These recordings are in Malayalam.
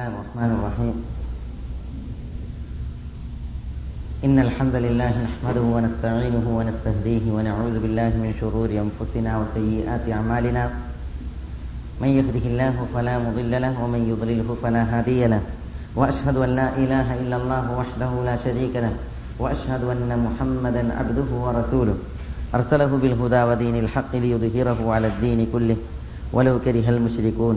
الله الرحمن الرحيم. إن الحمد لله نحمده ونستعينه ونستهديه ونعوذ بالله من شرور أنفسنا وسيئات أعمالنا. من يهده الله فلا مضل له ومن يضلله فلا هادي له. وأشهد أن لا إله إلا الله وحده لا شريك له. وأشهد أن محمدا عبده ورسوله. أرسله بالهدى ودين الحق ليظهره على الدين كله. ولو كره المشركون.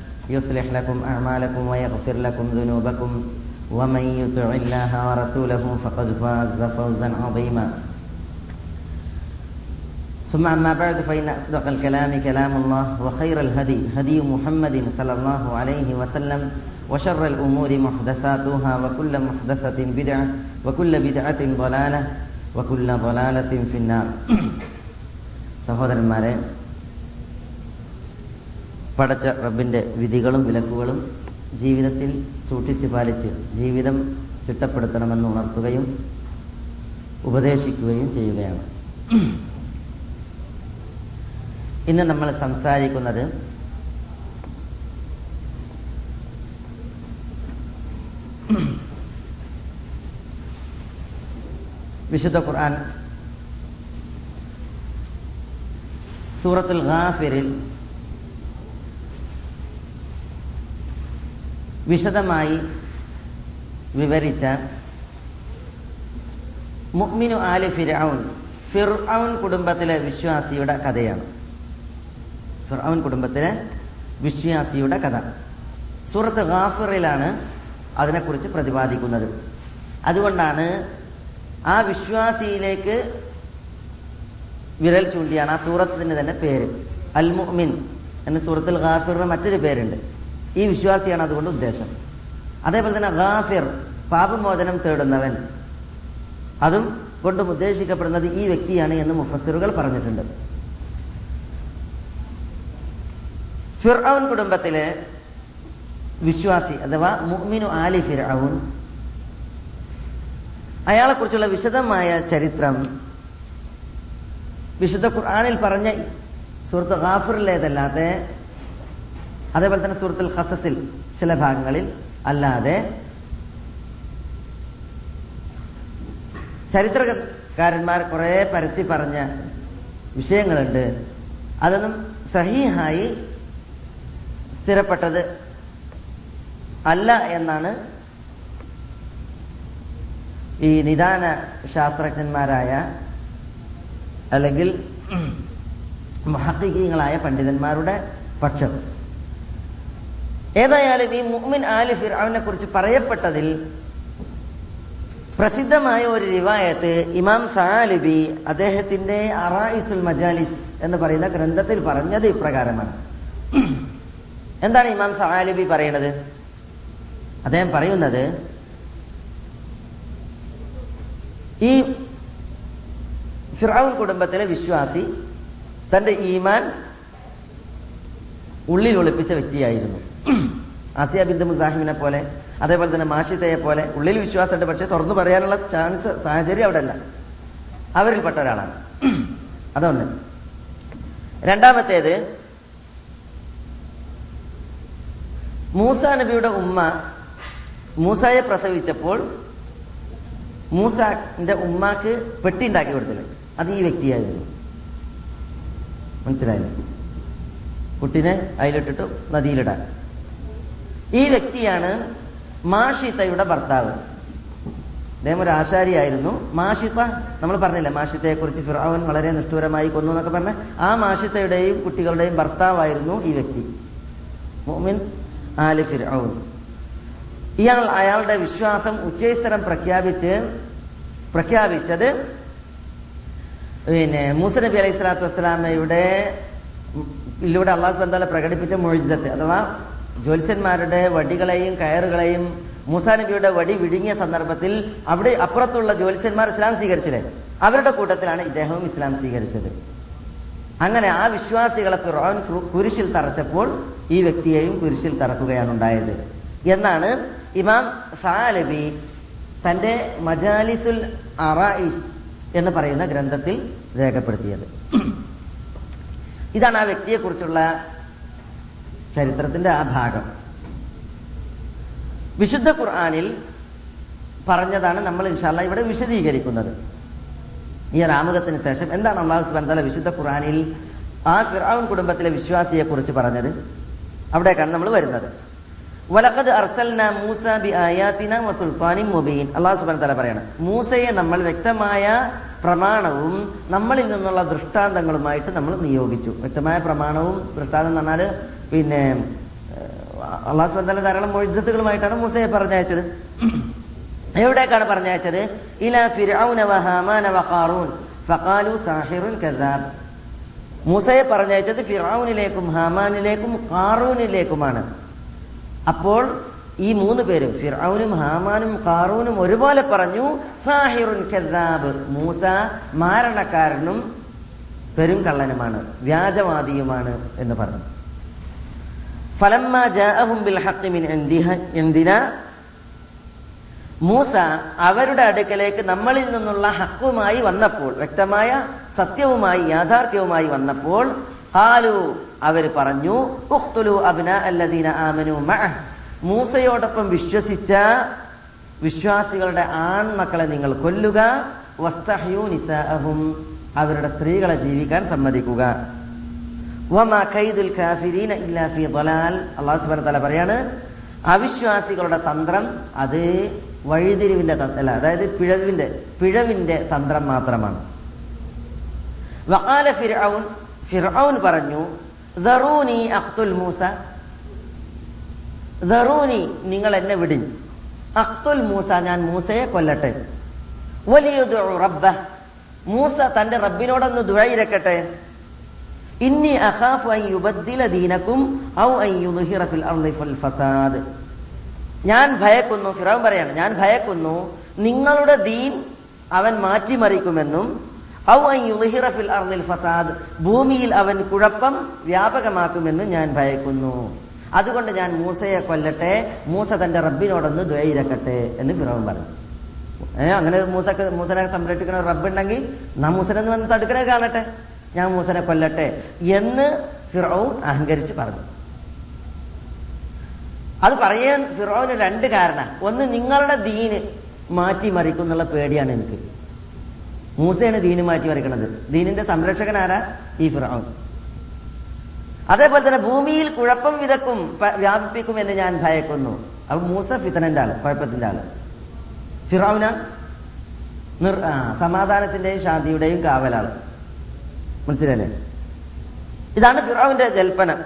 يصلح لكم أعمالكم ويغفر لكم ذنوبكم ومن يطع الله ورسوله فقد فاز فوزا عظيما ثم أما بعد فإن أصدق الكلام كلام الله وخير الهدي هدي محمد صلى الله عليه وسلم وشر الأمور محدثاتها وكل محدثة بدعة وكل بدعة ضلالة وكل ضلالة في النار സഹോദരന്മാരെ പടച്ച റബ്ബിന്റെ വിധികളും വിലക്കുകളും ജീവിതത്തിൽ സൂക്ഷിച്ചു പാലിച്ച് ജീവിതം ചിട്ടപ്പെടുത്തണമെന്ന് ഉണർത്തുകയും ഉപദേശിക്കുകയും ചെയ്യുകയാണ്. ഇന്ന് നമ്മൾ സംസാരിക്കുന്നത് വിശുദ്ധ ഖുർആൻ സൂറത്തുൽ ഗാഫിറിൽ വിശദമായി വിവരിച്ച മുഅ്മിനു ആലി ഫിർഔൻ. ഫിർഔൻ കുടുംബത്തിലെ വിശ്വാസിയുടെ കഥയാണ്. ഫിർഔൻ കുടുംബത്തിലെ വിശ്വാസിയുടെ കഥ. സൂറത്ത് ഗാഫറിലാണ് അതിനെക്കുറിച്ച് പ്രതിപാദിക്കുന്നത്. അതുകൊണ്ടാണ് ആ വിശ്വാസിയിലേക്ക് വിരൽ ചൂണ്ടിയാണ് ആ സൂറത്തിന് തന്നെ പേര്. അൽ മുഅ്മിൻ എന്ന സൂറത്തുൽ ഗാഫിറിന് മറ്റൊരു പേരുണ്ട്. ഈ വിശ്വാസിയാണ് അതുകൊണ്ട് ഉദ്ദേശം. അതേപോലെ തന്നെ ഗാഫിർ പാപമോചനം തേടുന്നവൻ. അതും കൊണ്ടും ഉദ്ദേശിക്കപ്പെടുന്നത് ഈ വ്യക്തിയാണ് എന്ന് മുഫസ്സിറുകൾ പറഞ്ഞിട്ടുണ്ട്. ഫിർഔൻ കുടുംബത്തിലെ വിശ്വാസി അഥവാ മുഹ്മിനു ആലി ഫിർഔൻ അയാളെ കുറിച്ചുള്ള വിശദമായ ചരിത്രം വിശുദ്ധ ഖുർആാനിൽ പറഞ്ഞ സുഹൃത്ത് ഗാഫിറിലേതല്ലാതെ അതേപോലെ തന്നെ സൂറത്തുൽ ഖസസിൽ ചില ഭാഗങ്ങളിൽ അല്ലാതെ ചരിത്രകാരന്മാർ കുറെ പരത്തി പറഞ്ഞ വിഷയങ്ങളുണ്ട്. അതൊന്നും സഹീഹായി സ്ഥിരപ്പെട്ടത് അല്ല എന്നാണ് ഈ നിദാന ശാസ്ത്രജ്ഞന്മാരായ അല്ലെങ്കിൽ മഹക്കികളായ പണ്ഡിതന്മാരുടെ പക്ഷം. ഏതായാലും ഈ മുഹ്മിൻ ആലി ഫിർആവിനെ കുറിച്ച് പറയപ്പെട്ടതിൽ പ്രസിദ്ധമായ ഒരു റിവായത്ത് ഇമാം സാലിബി അദ്ദേഹത്തിന്റെ അറായിസുൽ മജാലിസ് എന്ന് പറയുന്ന ഗ്രന്ഥത്തിൽ പറഞ്ഞത് ഇപ്രകാരമാണ്. എന്താണ് ഇമാം സാലിബി പറയുന്നത് അദ്ദേഹം പറയുന്നത് ഈ ഫിറാവുൽ കുടുംബത്തിലെ വിശ്വാസി തന്റെ ഈമാൻ ഉള്ളിൽ ഒളിപ്പിച്ച വ്യക്തിയായിരുന്നു. ആസിയ ബിന്ദു മുസാഹിമിനെ പോലെ അതേപോലെ തന്നെ മാഷിതയെ പോലെ ഉള്ളിൽ വിശ്വാസമുണ്ട്. പക്ഷെ തുറന്നു പറയാനുള്ള ചാൻസ് സാഹചര്യം അവിടെ അല്ല അവരിൽപ്പെട്ട ഒരാളാണ്. അതൊന്ന്. രണ്ടാമത്തേത് മൂസ നബിയുടെ ഉമ്മ മൂസയെ പ്രസവിച്ചപ്പോൾ മൂസാന്റെ ഉമ്മാക്ക് പെട്ടി ഉണ്ടാക്കി കൊടുത്തില്ല അത് ഈ വ്യക്തിയായിരുന്നു. മനസ്സിലായില്ലേ? കുട്ടിനെ അതിലിട്ടിട്ട് നദിയിലിടാൻ. ഈ വ്യക്തിയാണ് മാഷിത്തയുടെ ഭർത്താവ്. അദ്ദേഹം ഒരു ആശാരിയായിരുന്നു. മാഷിത്ത നമ്മൾ പറഞ്ഞില്ല മാഷിത്തയെ കുറിച്ച് ഫിറാവൻ വളരെ നിഷ്ഠൂരമായി കൊന്നു എന്നൊക്കെ പറഞ്ഞ ആ മാഷിത്തയുടെയും കുട്ടികളുടെയും ഭർത്താവായിരുന്നു ഈ വ്യക്തി. മുഅ്മിൻ ആലി ഫിർഔൻ ഇയാൾ അയാളുടെ വിശ്വാസം ഉച്ചസ്ഥരം പ്രഖ്യാപിച്ച് പ്രഖ്യാപിച്ചത് പിന്നെ മൂസ നബി അലൈഹി സ്വലാത്തു വസ്സലാമയുടെ ഇതിലൂടെ അള്ളാഹു സ്വന്താല പ്രകടിപ്പിച്ച മൊഴിജത്ത് അഥവാ ജ്യോത്സ്യന്മാരുടെ വടികളെയും കയറുകളെയും മൂസാ നബിയുടെ വടി വിഴുങ്ങിയ സന്ദർഭത്തിൽ അവിടെ അപ്പുറത്തുള്ള ജ്യോത്സ്യന്മാർ ഇസ്ലാം സ്വീകരിച്ചില്ലേ? അവരുടെ കൂട്ടത്തിലാണ് ഇദ്ദേഹവും ഇസ്ലാം സ്വീകരിച്ചത്. അങ്ങനെ ആ വിശ്വാസികളെ ഫിറോൻ കുരിശിൽ തറച്ചപ്പോൾ ഈ വ്യക്തിയെയും കുരിശിൽ തറക്കുകയാണ് ഉണ്ടായത്. എന്നാണ് ഇമാം സാലബി തന്റെ മജാലിസുൽ അറായിസ് എന്ന് പറയുന്ന ഗ്രന്ഥത്തിൽ രേഖപ്പെടുത്തിയത്. ഇതാണ് ആ വ്യക്തിയെക്കുറിച്ചുള്ള ചരിത്രത്തിന്റെ ആ ഭാഗം. വിശുദ്ധ ഖുർആാനിൽ പറഞ്ഞതാണ് നമ്മൾ ഇൻഷാല്ല ഇവിടെ വിശദീകരിക്കുന്നത്. ഈ റാമുഖത്തിന് ശേഷം എന്താണ് അള്ളാഹു സുബാൻ വിശുദ്ധ ഖുർആാനിൽ ആ ഫിറാവുൻ കുടുംബത്തിലെ വിശ്വാസിയെ കുറിച്ച് പറഞ്ഞത്? അവിടേക്കാണ് നമ്മൾ വരുന്നത്. വലഖദ് മൂസ ബി ആയാത്തിന മുബീൻ. അള്ളാഹു സുബാൻ തല മൂസയെ നമ്മൾ വ്യക്തമായ പ്രമാണവും നമ്മളിൽ നിന്നുള്ള ദൃഷ്ടാന്തങ്ങളുമായിട്ട് നമ്മൾ നിയോഗിച്ചു. വ്യക്തമായ പ്രമാണവും ദൃഷ്ടാന്തം എന്ന് പറഞ്ഞാൽ പിന്നെ അള്ളാഹു സ്വന്തം ധാരാളം മൊഴിജത്തുകളുമായിട്ടാണ് മൂസയെ പറഞ്ഞയച്ചത്. എവിടേക്കാണ് പറഞ്ഞയച്ചത്? ഫിർഔന വഹാമാന വഖാറൂൻ മൂസയെ പറഞ്ഞയച്ചത് ഫിറാവുനിലേക്കും ഹാമാനിലേക്കും കാറൂനിലേക്കുമാണ് അപ്പോൾ ഈ മൂന്ന് പേരും ഫിറൌനും ഹാമാനും കാറൂനും ഒരുപോലെ പറഞ്ഞു സാഹിറുൻ കദാബ് മൂസ മാരണക്കാരനും പെരും കള്ളനുമാണ് വ്യാജവാദിയുമാണ് എന്ന് പറഞ്ഞു. മൂസ അവരുടെ അടുക്കലേക്ക് നമ്മളിൽ നിന്നുള്ള ഹക്കുമായി വന്നപ്പോൾ വ്യക്തമായ സത്യവുമായി യാഥാർത്ഥ്യവുമായി വന്നപ്പോൾ ഹാലു അവർ പറഞ്ഞു ആമനു മൂസയോടൊപ്പം വിശ്വസിച്ച വിശ്വാസികളുടെ ആൺമക്കളെ നിങ്ങൾ കൊല്ലുക. അവരുടെ സ്ത്രീകളെ ജീവിക്കാൻ സമ്മതിക്കുക. പറയാണ് അവിശ്വാസികളുടെ തന്ത്രം അത് വഴിതിരിവിന്റെ അല്ല അതായത് പിഴവിന്റെ പിഴവിന്റെ തന്ത്രം മാത്രമാണ്. ഫിർഔൻ പറഞ്ഞു ദറൂനി മൂസ ദറൂനി നിങ്ങൾ എന്നെ വിടി. അക്തുൽ മൂസ ഞാൻ മൂസയെ കൊല്ലട്ടെ. വലിയ റബ്ബ മൂസ തന്റെ റബ്ബിനോടൊന്ന് ദുഴയിരക്കട്ടെ ഇന്നി അഖാഫു അൻ യുബദ്ദില ദീനക്കും ഔ അൻ ഫിൽ ഫസാദ്. ഞാൻ ഭയക്കുന്നു ഫിറോൻ പറയാണ് ഞാൻ ഭയക്കുന്നു നിങ്ങളുടെ ദീൻ അവൻ മാറ്റിമറിക്കുമെന്നും ഔ അൻ യുദ്ഹിറ ഫിൽ ഫസാദ് ഭൂമിയിൽ അവൻ കുഴപ്പം വ്യാപകമാക്കുമെന്നും ഞാൻ ഭയക്കുന്നു. അതുകൊണ്ട് ഞാൻ മൂസയെ കൊല്ലട്ടെ മൂസ തന്റെ റബ്ബിനോടൊന്ന് ദ്വയിരക്കട്ടെ എന്ന് ഫിറോൻ പറഞ്ഞു. ഏഹ് അങ്ങനെ മൂസക്ക് മൂസനെ സംരക്ഷിക്കണ റബ്ബുണ്ടെങ്കിൽ നാം മൂസനെന്ന് വന്ന് തടുക്കണേ കാണട്ടെ. ഞാൻ മൂസനെ കൊല്ലട്ടെ എന്ന് ഫിറോൻ അഹങ്കരിച്ച് പറഞ്ഞു. അത് പറയാൻ ഫിറോന് രണ്ട് കാരണം. ഒന്ന് നിങ്ങളുടെ ദീന് മാറ്റിമറിക്കുന്നുള്ള പേടിയാണ് എനിക്ക്. മൂസയാണ് ദീന് മാറ്റിമറിക്കണത്. ദീനിന്റെ സംരക്ഷകൻ ആരാ? ഈ ഫിറോൻ. അതേപോലെ തന്നെ ഭൂമിയിൽ കുഴപ്പം വിതക്കും വ്യാപിപ്പിക്കും എന്ന് ഞാൻ ഭയക്കുന്നു. അപ്പൊ മൂസ ഫിത്തനന്റെ ആൾ കുഴപ്പത്തിന്റെ ആൾ. ഫിറോന നിർ സമാധാനത്തിന്റെയും ശാന്തിയുടെയും കാവലാൾ. മനസ്സിലല്ലേ? ഇതാണ് ഫിറോവിന്റെ ജൽപ്പനം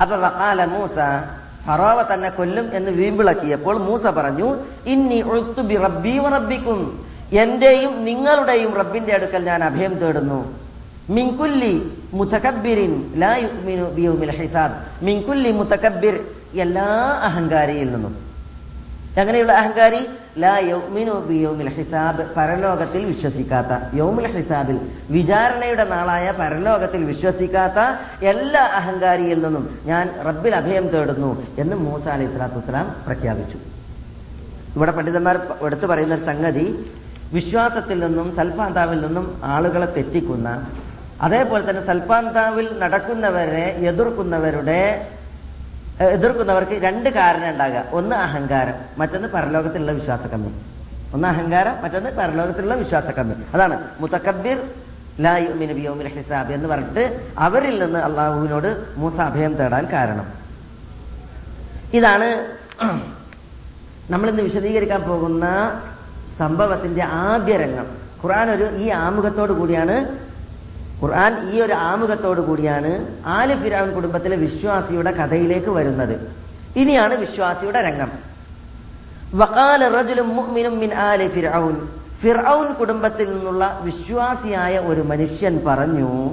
അപ്പൊ വക്കാല മൂസ ഫറോവ തന്നെ കൊല്ലും എന്ന് വീമ്പിളക്കിയപ്പോൾ മൂസ പറഞ്ഞു ഇന്നി റബ്ബിക്കും എന്റെയും നിങ്ങളുടെയും റബ്ബിന്റെ അടുക്കൽ ഞാൻ അഭയം തേടുന്നു. മിൻകുല്ലി മുതകബ്ബിരിൻ ലാ യുഅ്മിനു ബിയൗമിൽ ഹിസാബ്. മിൻകുല്ലി മുതകബ്ബിർ എല്ലാ അഹങ്കാരിയിൽ നിന്നും. എങ്ങനെയുള്ള അഹങ്കാരി? ലാ യൗമിനു ബിയൗമിൽ ഹിസാബ്. പരലോകത്തിൽ വിശ്വസിക്കാത്ത യൗമിൽ ഹിസാബിൽ വിചാരണയുടെ നാളായ പരലോകത്തിൽ വിശ്വസിക്കാത്ത എല്ലാ അഹങ്കാരിയിൽ നിന്നും ഞാൻ റബ്ബിൽ അഭയം തേടുന്നു എന്ന് മൂസ അലൈഹി സ്വലാത്തു വസ്സലാം പ്രഖ്യാപിച്ചു. ഇവിടെ പണ്ഡിതന്മാർ എടുത്തു പറയുന്ന ഒരു സംഗതി വിശ്വാസത്തിൽ നിന്നും സൽഫാന്താവിൽ നിന്നും ആളുകളെ തെറ്റിക്കുന്ന അതേപോലെ തന്നെ സൽപാന്താവിൽ നടക്കുന്നവരെ എതിർക്കുന്നവരുടെ എതിർക്കുന്നവർക്ക് രണ്ട് കാരണം ഉണ്ടാകുക. ഒന്ന് അഹങ്കാരം മറ്റൊന്ന് പരലോകത്തിലുള്ള വിശ്വാസക്കമ്മി ഒന്ന് അഹങ്കാരം മറ്റൊന്ന് പരലോകത്തിലുള്ള വിശ്വാസക്കമ്മി അതാണ് മുത്തക്കബിർ ലായുമിൻ ഹിസാബ് എന്ന് പറഞ്ഞിട്ട് അവരിൽ നിന്ന് അള്ളാഹുവിനോട് മൂസ അഭയം തേടാൻ കാരണം. ഇതാണ് നമ്മൾ ഇന്ന് വിശദീകരിക്കാൻ പോകുന്ന സംഭവത്തിന്റെ ആദ്യ രംഗം. ഖുർആൻ ഒരു ഈ ആമുഖത്തോടു കൂടിയാണ് ഖുർആൻ ഈ ഒരു ആമുഖത്തോടു കൂടിയാണ് ആൽ ഫിരാൻ കുടുംബത്തിലെ വിശ്വാസിയുടെ കഥയിലേക്ക് വരുന്നത്. ഇനിയാണ് വിശ്വാസിയുടെ രംഗം. വഖാല റജുലും മിൻ ആലി ഫിർഔൻ കുടുംബത്തിൽ നിന്നുള്ള വിശ്വാസിയായ ഒരു മനുഷ്യൻ പറഞ്ഞു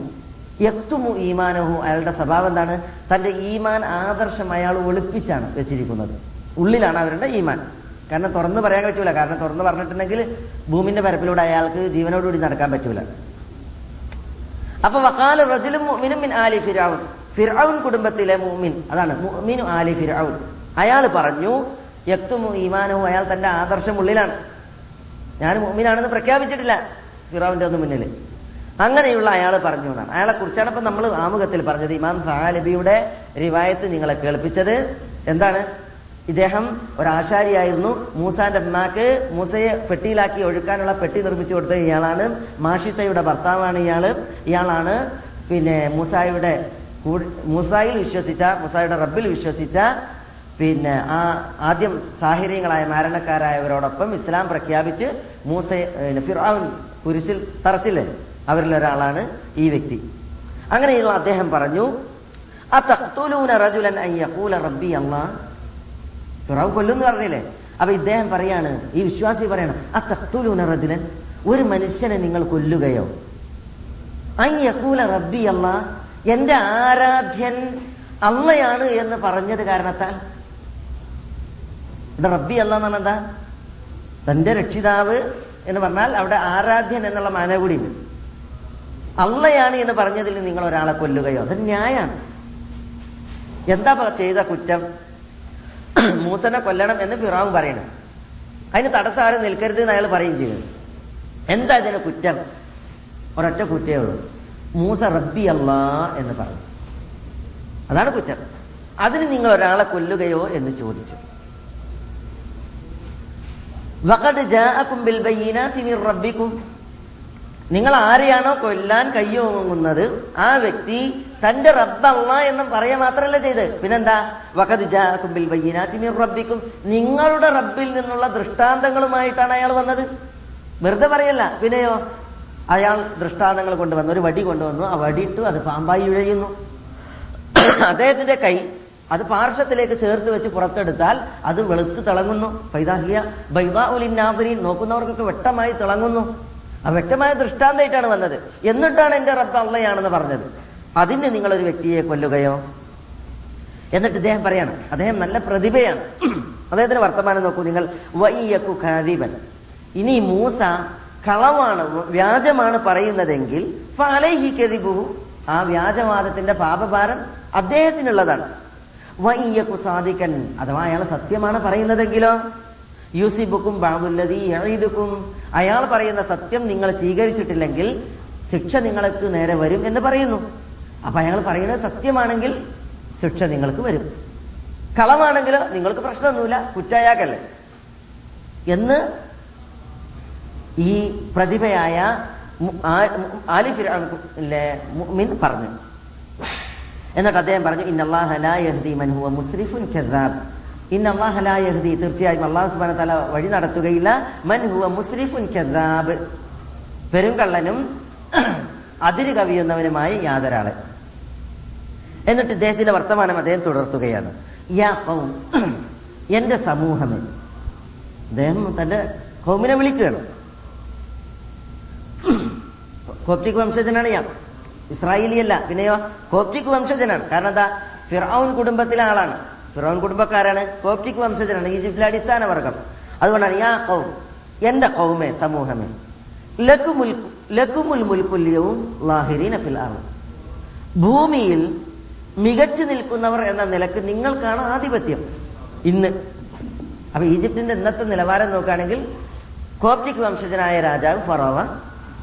യക്തുമു ഈമാനഹു. അയാളുടെ സ്വഭാവം എന്താണ്? തന്റെ ഈമാൻ ആദർശം അയാൾ ഒളിപ്പിച്ചാണ് വെച്ചിരിക്കുന്നത്. ഉള്ളിലാണ് അവരുടെ ഈമാൻ. കാരണം തുറന്ന് പറയാൻ പറ്റൂല. കാരണം തുറന്ന് പറഞ്ഞിട്ടുണ്ടെങ്കിൽ ഭൂമിന്റെ പരപ്പിലൂടെ അയാൾക്ക് ജീവനോടുകൂടി നടക്കാൻ പറ്റൂല. അപ്പൊ വക്കാല റജുലും മിൻ ആലി ഫിറഔൻ ഫിറഔൻ കുടുംബത്തിലെ മുഅ്മിൻ. അതാണ് മുഅ്മിനു ആലി ഫിറഔൻ അയാൾ പറഞ്ഞു യക്തുമു ഈമാനവും അയാൾ തന്റെ ആദർശം ഉള്ളിലാണ് ഞാൻ മുഅ്മിനാണെന്ന് പ്രഖ്യാപിച്ചിട്ടില്ല ഫിറാവിന്റെ ഒന്നും മുന്നിൽ അങ്ങനെയുള്ള അയാൾ പറഞ്ഞു എന്നാണ്. അയാളെ കുറിച്ചാണ് ഇപ്പൊ നമ്മൾ ആമുഖത്തിൽ പറഞ്ഞത്. ഇമാം സഹാലബിയുടെ റിവായത്ത് നിങ്ങളെ കേൾപ്പിച്ചത്. എന്താണ്? ഇദ്ദേഹം ഒരാശാരിയായിരുന്നു. മൂസാന്റെ അമ്മാക്ക് മൂസയെ പെട്ടിയിലാക്കി ഒഴുക്കാനുള്ള പെട്ടി നിർമ്മിച്ചു കൊടുത്ത ഇയാളാണ്. മാഷിത്തയുടെ ഭർത്താവാണ് ഇയാൾ. ഇയാളാണ് പിന്നെ മൂസായുടെ മൂസായിൽ വിശ്വസിച്ച മൂസായുടെ റബ്ബിൽ വിശ്വസിച്ച പിന്നെ ആ ആദ്യം സാഹിര്യങ്ങളായ മാരണക്കാരായവരോടൊപ്പം ഇസ്ലാം പ്രഖ്യാപിച്ച് മൂസ ഫിറാവുൻ കുരിശിൽ തറച്ചില്ല അവരിൽ ഒരാളാണ് ഈ വ്യക്തി. അങ്ങനെയുള്ള അദ്ദേഹം പറഞ്ഞു അത്തഖ്തുലൂന റജുലൻ അൻ ഫിറാവ് കൊല്ലുന്ന് പറഞ്ഞില്ലേ? അപ്പൊ ഇദ്ദേഹം പറയാണ് ഈ വിശ്വാസി പറയണം ആ തക്തുലൂന റജുലൻ ഒരു മനുഷ്യനെ നിങ്ങൾ കൊല്ലുകയോ? അയ്യക്കൂല റബ്ബി അല്ല എന്റെ ആരാധ്യൻ അള്ളയാണ് എന്ന് പറഞ്ഞത് കാരണത്താൽ? ഇവിടെ റബ്ബി അല്ല എന്നാണ് എന്താ? തന്റെ രക്ഷിതാവ് എന്ന് പറഞ്ഞാൽ അവിടെ ആരാധ്യൻ എന്നുള്ള മാന കൂടി അള്ളയാണ് എന്ന് പറഞ്ഞതിൽ നിങ്ങൾ ഒരാളെ കൊല്ലുകയോ? അത് ന്യായാണ്. എന്താ ചെയ്ത കുറ്റം? മൂസനെ കൊല്ലണം എന്ന് ഫിറാവും പറയണം. അതിന് തടസ്സം ആരും നിൽക്കരുത് എന്ന് അയാൾ പറയുകയും ചെയ്യുന്നത് എന്താ ഇതിന് കുറ്റം? ഒരൊറ്റ കുറ്റേ ഉള്ളൂ. മൂസ റബ്ബി അല്ലാ എന്ന് പറഞ്ഞു. അതാണ് കുറ്റം. അതിന് നിങ്ങൾ ഒരാളെ കൊല്ലുകയോ എന്ന് ചോദിച്ചു. വഖദ് ജാഅകും ബിൽ ബയ്യിനാതി മിർ റബ്ബിക്കും. നിങ്ങൾ ആരെയാണോ കൊല്ലാൻ കയ്യോങ്ങുന്നത് ആ വ്യക്തി തന്റെ റബ്ബല്ല എന്ന് പറയാ മാത്രമല്ല ചെയ്ത്. പിന്നെന്താ? ജാഅകും വയ്യനാത്തിമീർ മിർ റബ്ബിക്കും നിങ്ങളുടെ റബ്ബിൽ നിന്നുള്ള ദൃഷ്ടാന്തങ്ങളുമായിട്ടാണ് അയാൾ വന്നത്. വെറുതെ പറയല്ല. പിന്നെയോ? അയാൾ ദൃഷ്ടാന്തങ്ങൾ കൊണ്ടുവന്നു ഒരു വടി കൊണ്ടുവന്നു. ആ വടിയിട്ടു അത് പാമ്പായി ഇഴയുന്നു അദ്ദേഹത്തിന്റെ കൈ അത് പാർശ്വത്തിലേക്ക് ചേർത്ത് വെച്ച് പുറത്തെടുത്താൽ അത് വെളുത്ത് തിളങ്ങുന്നു. പൈതാഹിയ ബൈബാ ബൈദാഉലിന്നാദരീൻ നോക്കുന്നവർക്കൊക്കെ വെട്ടമായി തിളങ്ങുന്നു. വ്യക്തമായ ദൃഷ്ടാന്തമായിട്ടാണ് വന്നത്. എന്നിട്ടാണ് എന്റെ റബ്ബ് അള്ളയാണെന്ന് പറഞ്ഞത്. അതിന് നിങ്ങൾ ഒരു വ്യക്തിയെ കൊല്ലുകയോ? എന്നിട്ട് ഇദ്ദേഹം പറയാണ് അദ്ദേഹം നല്ല പ്രതിഭയാണ്. അദ്ദേഹത്തിന് വർത്തമാനം നോക്കൂ നിങ്ങൾ. വയ്യക്കു ഖാദിബൻ. ഇനി മൂസ കളവാണ് വ്യാജമാണ് പറയുന്നതെങ്കിൽ ആ വ്യാജവാദത്തിന്റെ പാപഭാരം അദ്ദേഹത്തിനുള്ളതാണ്. വയ്യക്കു സാധിക്കൻ അഥവാ അയാൾ സത്യമാണ് പറയുന്നതെങ്കിലോ? യൂസിബുക്കും ബാബുല്ലതി എഴുതുക്കും അയാൾ പറയുന്ന സത്യം നിങ്ങൾ സ്വീകരിച്ചിട്ടില്ലെങ്കിൽ ശിക്ഷ നിങ്ങൾക്ക് നേരെ വരും എന്ന് പറയുന്നു. അപ്പൊ അയാൾ പറയുന്നത് സത്യമാണെങ്കിൽ ശിക്ഷ നിങ്ങൾക്ക് വരും. കളമാണെങ്കിൽ നിങ്ങൾക്ക് പ്രശ്നമൊന്നുമില്ല കുറ്റയാക്കല്ലേ എന്ന് ഈ പ്രതിഭയായ ആലി പറഞ്ഞു. എന്നിട്ട് അദ്ദേഹം പറഞ്ഞു ഇന്നല്ലാഹ മുസ്രിഫുൻ കദ്ദാബ്. ഇന്നല്ലാഹ അള്ളാഹലായഹുദി തീർച്ചയായും അള്ളാഹു സുബാന തല വഴി നടത്തുകയില്ല. മൻഹുവ മുസ്ലിഫുൻ കദ്ദാബ്. പെരുങ്കള്ളനും അതിര് കവിയുന്നവനുമായ യാതൊരാളെ. എന്നിട്ട് ഇദ്ദേഹത്തിന്റെ വർത്തമാനം അദ്ദേഹം തുടർത്തുകയാണ്. യാ എന്റെ സമൂഹമേ. അദ്ദേഹം തന്റെ കൗമിനെ വിളിക്കുകയാണ്. കോപ്റ്റിക് വംശജനാണ് ഞാൻ ഇസ്രായേലിയല്ല. പിന്നെയോ കോപ്റ്റിക് വംശജനാണ്. കാരണം എന്താ? ഫിറൌൻ കുടുംബത്തിലെ ആളാണ്. ഫിറൌൻ കുടുംബക്കാരാണ് കോപ്റ്റിക് വംശജനാണ് ഈജിപ്തിലെ അടിസ്ഥാന വർഗം അതുകൊണ്ടാണ് യാ കൗം എന്റെ കൗമേ സമൂഹമേ. ലക്കുമുൽ ലക്കുമുൽ മുൽക്കുല്യവും ലാഹിരീന ഫിൽ ഭൂമിയിൽ മികച്ചു നിൽക്കുന്നവർ എന്ന നിലയ്ക്ക് നിങ്ങൾക്കാണ് ആധിപത്യം. ഇന്ന് അപ്പൊ ഈജിപ്തിന്റെ ഇന്നത്തെ നിലവാരം നോക്കുകയാണെങ്കിൽ കോപ്റ്റിക് വംശജനായ രാജാവ് ഫറോവ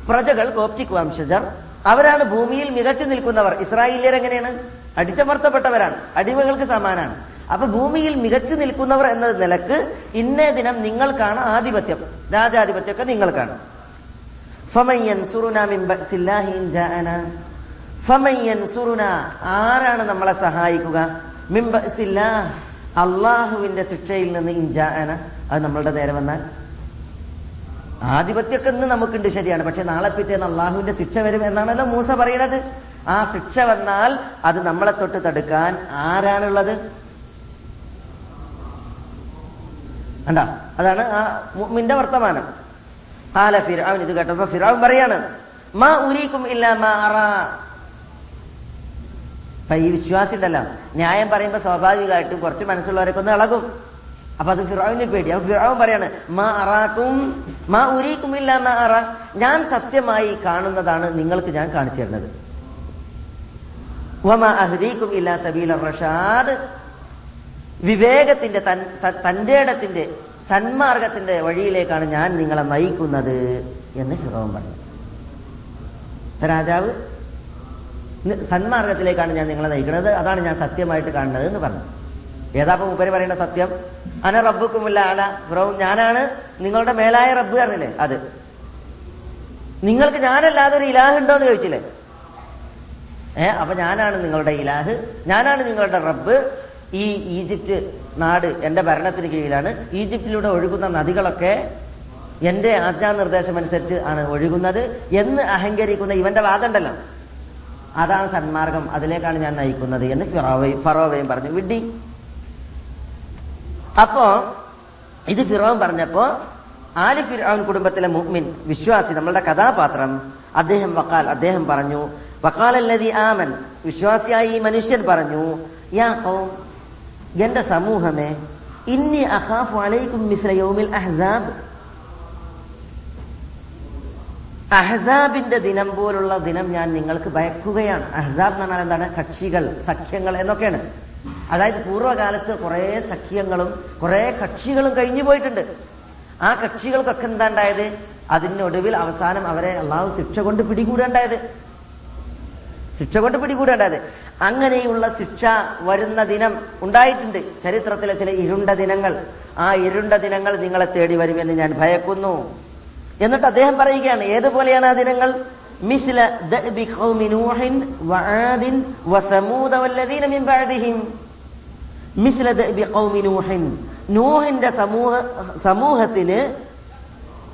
പ്രജകൾ കോപ്റ്റിക് വംശജർ അവരാണ് ഭൂമിയിൽ മികച്ചു നിൽക്കുന്നവർ. ഇസ്രായേലിയർ എങ്ങനെയാണ് അടിച്ചമർത്തപ്പെട്ടവരാണ് അടിമകൾക്ക് സമാനാണ്. അപ്പൊ ഭൂമിയിൽ മികച്ചു നിൽക്കുന്നവർ എന്ന നിലയ്ക്ക് ഇന്നേ ദിനം നിങ്ങൾക്കാണ് ആധിപത്യം രാജാധിപത്യമൊക്കെ നിങ്ങൾക്കാണ് ആരാണ് നമ്മളെ സഹായിക്കുക? അള്ളാഹുവിന്റെ ശിക്ഷയിൽ നിന്ന് ഇഞ്ചാന അത് നമ്മളുടെ നേരെ വന്നാൽ. ആധിപത്യമൊക്കെ ഇന്ന് നമുക്കുണ്ട് ശരിയാണ്. പക്ഷെ നാളെ പിറ്റേന്ന് അള്ളാഹുവിന്റെ ശിക്ഷ വരും എന്നാണല്ലോ മൂസ പറയുന്നത്. ആ ശിക്ഷ വന്നാൽ അത് നമ്മളെ തൊട്ട് തടുക്കാൻ ആരാണുള്ളത്? കണ്ട? അതാണ് ആ മുഅ്മിന്റെ വർത്തമാനം. കാല ഫിറാവിൻ ഇത് കേട്ടപ്പോ ഫിർഔൻ പറയാണ് മാ ഉരീക്കും ഇല്ല മാ അറാ. ഈ വിശ്വാസി ഉണ്ടല്ലോ ന്യായം പറയുമ്പോ സ്വാഭാവികമായിട്ടും കുറച്ച് മനസ്സുള്ളവരൊക്കെ ഒന്ന് ഇളകും. അപ്പൊ അത് ഫിറാവിനെ പേടി. അപ്പൊ ഫിറാവ് പറയാണ് മാ അറാക്കും മാ ഉരീക്കും ഇല്ല മാ അറ. ഞാൻ സത്യമായി കാണുന്നതാണ് നിങ്ങൾക്ക് ഞാൻ കാണിച്ചു തരുന്നത്. വമാ അഹ്ദീക്കും ഇല്ല സബീല റഷാദ്. വിവേകത്തിന്റെ തൻ ഇടത്തിന്റെ സന്മാർഗത്തിന്റെ വഴിയിലേക്കാണ് ഞാൻ നിങ്ങളെ നയിക്കുന്നത് എന്ന് ഫിറോൻ പറഞ്ഞു. രാജാവ് സന്മാർഗത്തിലേക്കാണ് ഞാൻ നിങ്ങളെ നയിക്കുന്നത്. അതാണ് ഞാൻ സത്യമായിട്ട് കാണുന്നത് എന്ന് പറഞ്ഞു. ഏതാപ്പം ഉപരി പറയുന്ന സത്യം? അന റബ്ബുക്കുമില്ല അല. ഫിറോൻ ഞാനാണ് നിങ്ങളുടെ മേലായ റബ്ബ് പറഞ്ഞില്ലേ? അത്. നിങ്ങൾക്ക് ഞാനല്ലാതെ ഒരു ഇലാഹ് ഉണ്ടോ? എന്ന് ചോദിച്ചില്ലേ? ഏ അപ്പൊ ഞാനാണ് നിങ്ങളുടെ ഇലാഹ്. ഞാനാണ് നിങ്ങളുടെ റബ്ബ്. ഈ ഈജിപ്റ്റ് നാട് എന്റെ ഭരണത്തിന് കീഴിലാണ്. ഈജിപ്തിലൂടെ ഒഴുകുന്ന നദികളൊക്കെ എന്റെ ആജ്ഞാനിർദ്ദേശം അനുസരിച്ച് ആണ് ഒഴുകുന്നത് എന്ന് അഹങ്കരിക്കുന്ന ഇവന്റെ വാദമുണ്ടല്ലോ. അതാണ് സന്മാർഗം. അതിലേക്കാണ് ഞാൻ നയിക്കുന്നത് എന്ന് ഫിറോവയും ഫറോവയും പറഞ്ഞു. വിഡ്ഡി അപ്പോ ഇത് ഫിറോവൻ പറഞ്ഞപ്പോ ആലി ഫിറോൻ കുടുംബത്തിലെ മുഅ്മിൻ വിശ്വാസി നമ്മളുടെ കഥാപാത്രം അദ്ദേഹം വക്കാൽ അദ്ദേഹം പറഞ്ഞു വക്കാലല്ലതി ആമൻ. വിശ്വാസിയായി ഈ മനുഷ്യൻ പറഞ്ഞു യാ എന്റെ സമൂഹമേ ഇന്നി അഖാഫു അലൈക്കും മിസ്ല യൗമിൽ അഹ്സാബ്. അഹ്സാബിന്റെ ദിനം പോലുള്ള ദിനം ഞാൻ നിങ്ങൾക്ക് ഭയക്കുകയാണ്. അഹ്സാബ് എന്ന് പറഞ്ഞാൽ എന്താണ്? കക്ഷികൾ സഖ്യങ്ങൾ എന്നൊക്കെയാണ്. അതായത് പൂർവകാലത്ത് കുറെ സഖ്യങ്ങളും കുറെ കക്ഷികളും കഴിഞ്ഞു പോയിട്ടുണ്ട്. ആ കക്ഷികൾക്കൊക്കെ എന്താ ഉണ്ടായത് അതിനൊടുവിൽ അവസാനം അവരെ അള്ളാഹു ശിക്ഷ കൊണ്ട് പിടികൂടേണ്ടായത്. ശിക്ഷ കൊണ്ട് പിടികൂടേണ്ടത് അങ്ങനെയുള്ള ശിക്ഷ വരുന്ന ദിനം ഉണ്ടായിട്ടുണ്ട്. ചരിത്രത്തിലെ ചില ഇരുണ്ട ദിനങ്ങൾ. ആ ഇരുണ്ട ദിനങ്ങൾ നിങ്ങളെ തേടി വരുമെന്ന് ഞാൻ ഭയക്കുന്നു. എന്നിട്ട് അദ്ദേഹം പറയുകയാണ് ഏതുപോലെയാണ് ആ ദിനങ്ങൾ? നൂഹിന്റെ സമൂഹ സമൂഹത്തിന്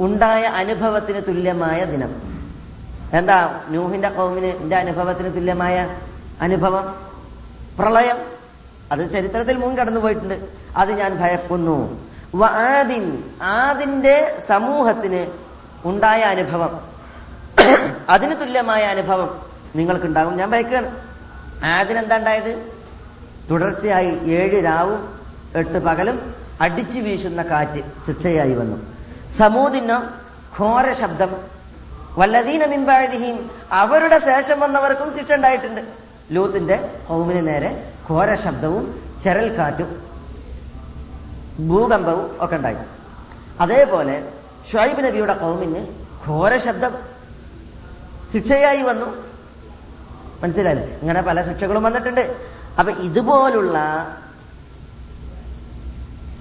ഉണ്ടായ അനുഭവത്തിന് തുല്യമായ ദിനം. എന്താ? നൂഹിന്റെ കൗമിന് അനുഭവത്തിന് തുല്യമായ അനുഭവം പ്രളയം അത് ചരിത്രത്തിൽ മുൻ കടന്നു പോയിട്ടുണ്ട്. അത് ഞാൻ ഭയക്കുന്നു. ആദിൻ ആദിന്റെ സമൂഹത്തിന് ഉണ്ടായ അനുഭവം. അതിന് തുല്യമായ അനുഭവം നിങ്ങൾക്ക് നിങ്ങൾക്കുണ്ടാകും. ഞാൻ ഭയക്കുകയാണ്. ആദിനെന്താ ഉണ്ടായത്? തുടർച്ചയായി ഏഴ് രാവും എട്ട് പകലും അടിച്ചു വീശുന്ന കാറ്റ് ശിക്ഷയായി വന്നു. സമൂതിനോ ഘോര ശബ്ദം. വല്ലതീന മിൻപായതിഹീം അവരുടെ ശേഷം വന്നവർക്കും ശിക്ഷ ഉണ്ടായിട്ടുണ്ട്. ലൂത്തിന്റെ ഹോമിന് നേരെ ഘോര ശബ്ദവും ചരൽക്കാറ്റും ഭൂകമ്പവും ഒക്കെ ഉണ്ടായി. അതേപോലെ ഷുഹൈബ് നബിയുടെ കൗമിന് ഘോര ശബ്ദം ശിക്ഷയായി വന്നു. മനസ്സിലായി ഇങ്ങനെ പല ശിക്ഷകളും വന്നിട്ടുണ്ട്. അപ്പൊ ഇതുപോലുള്ള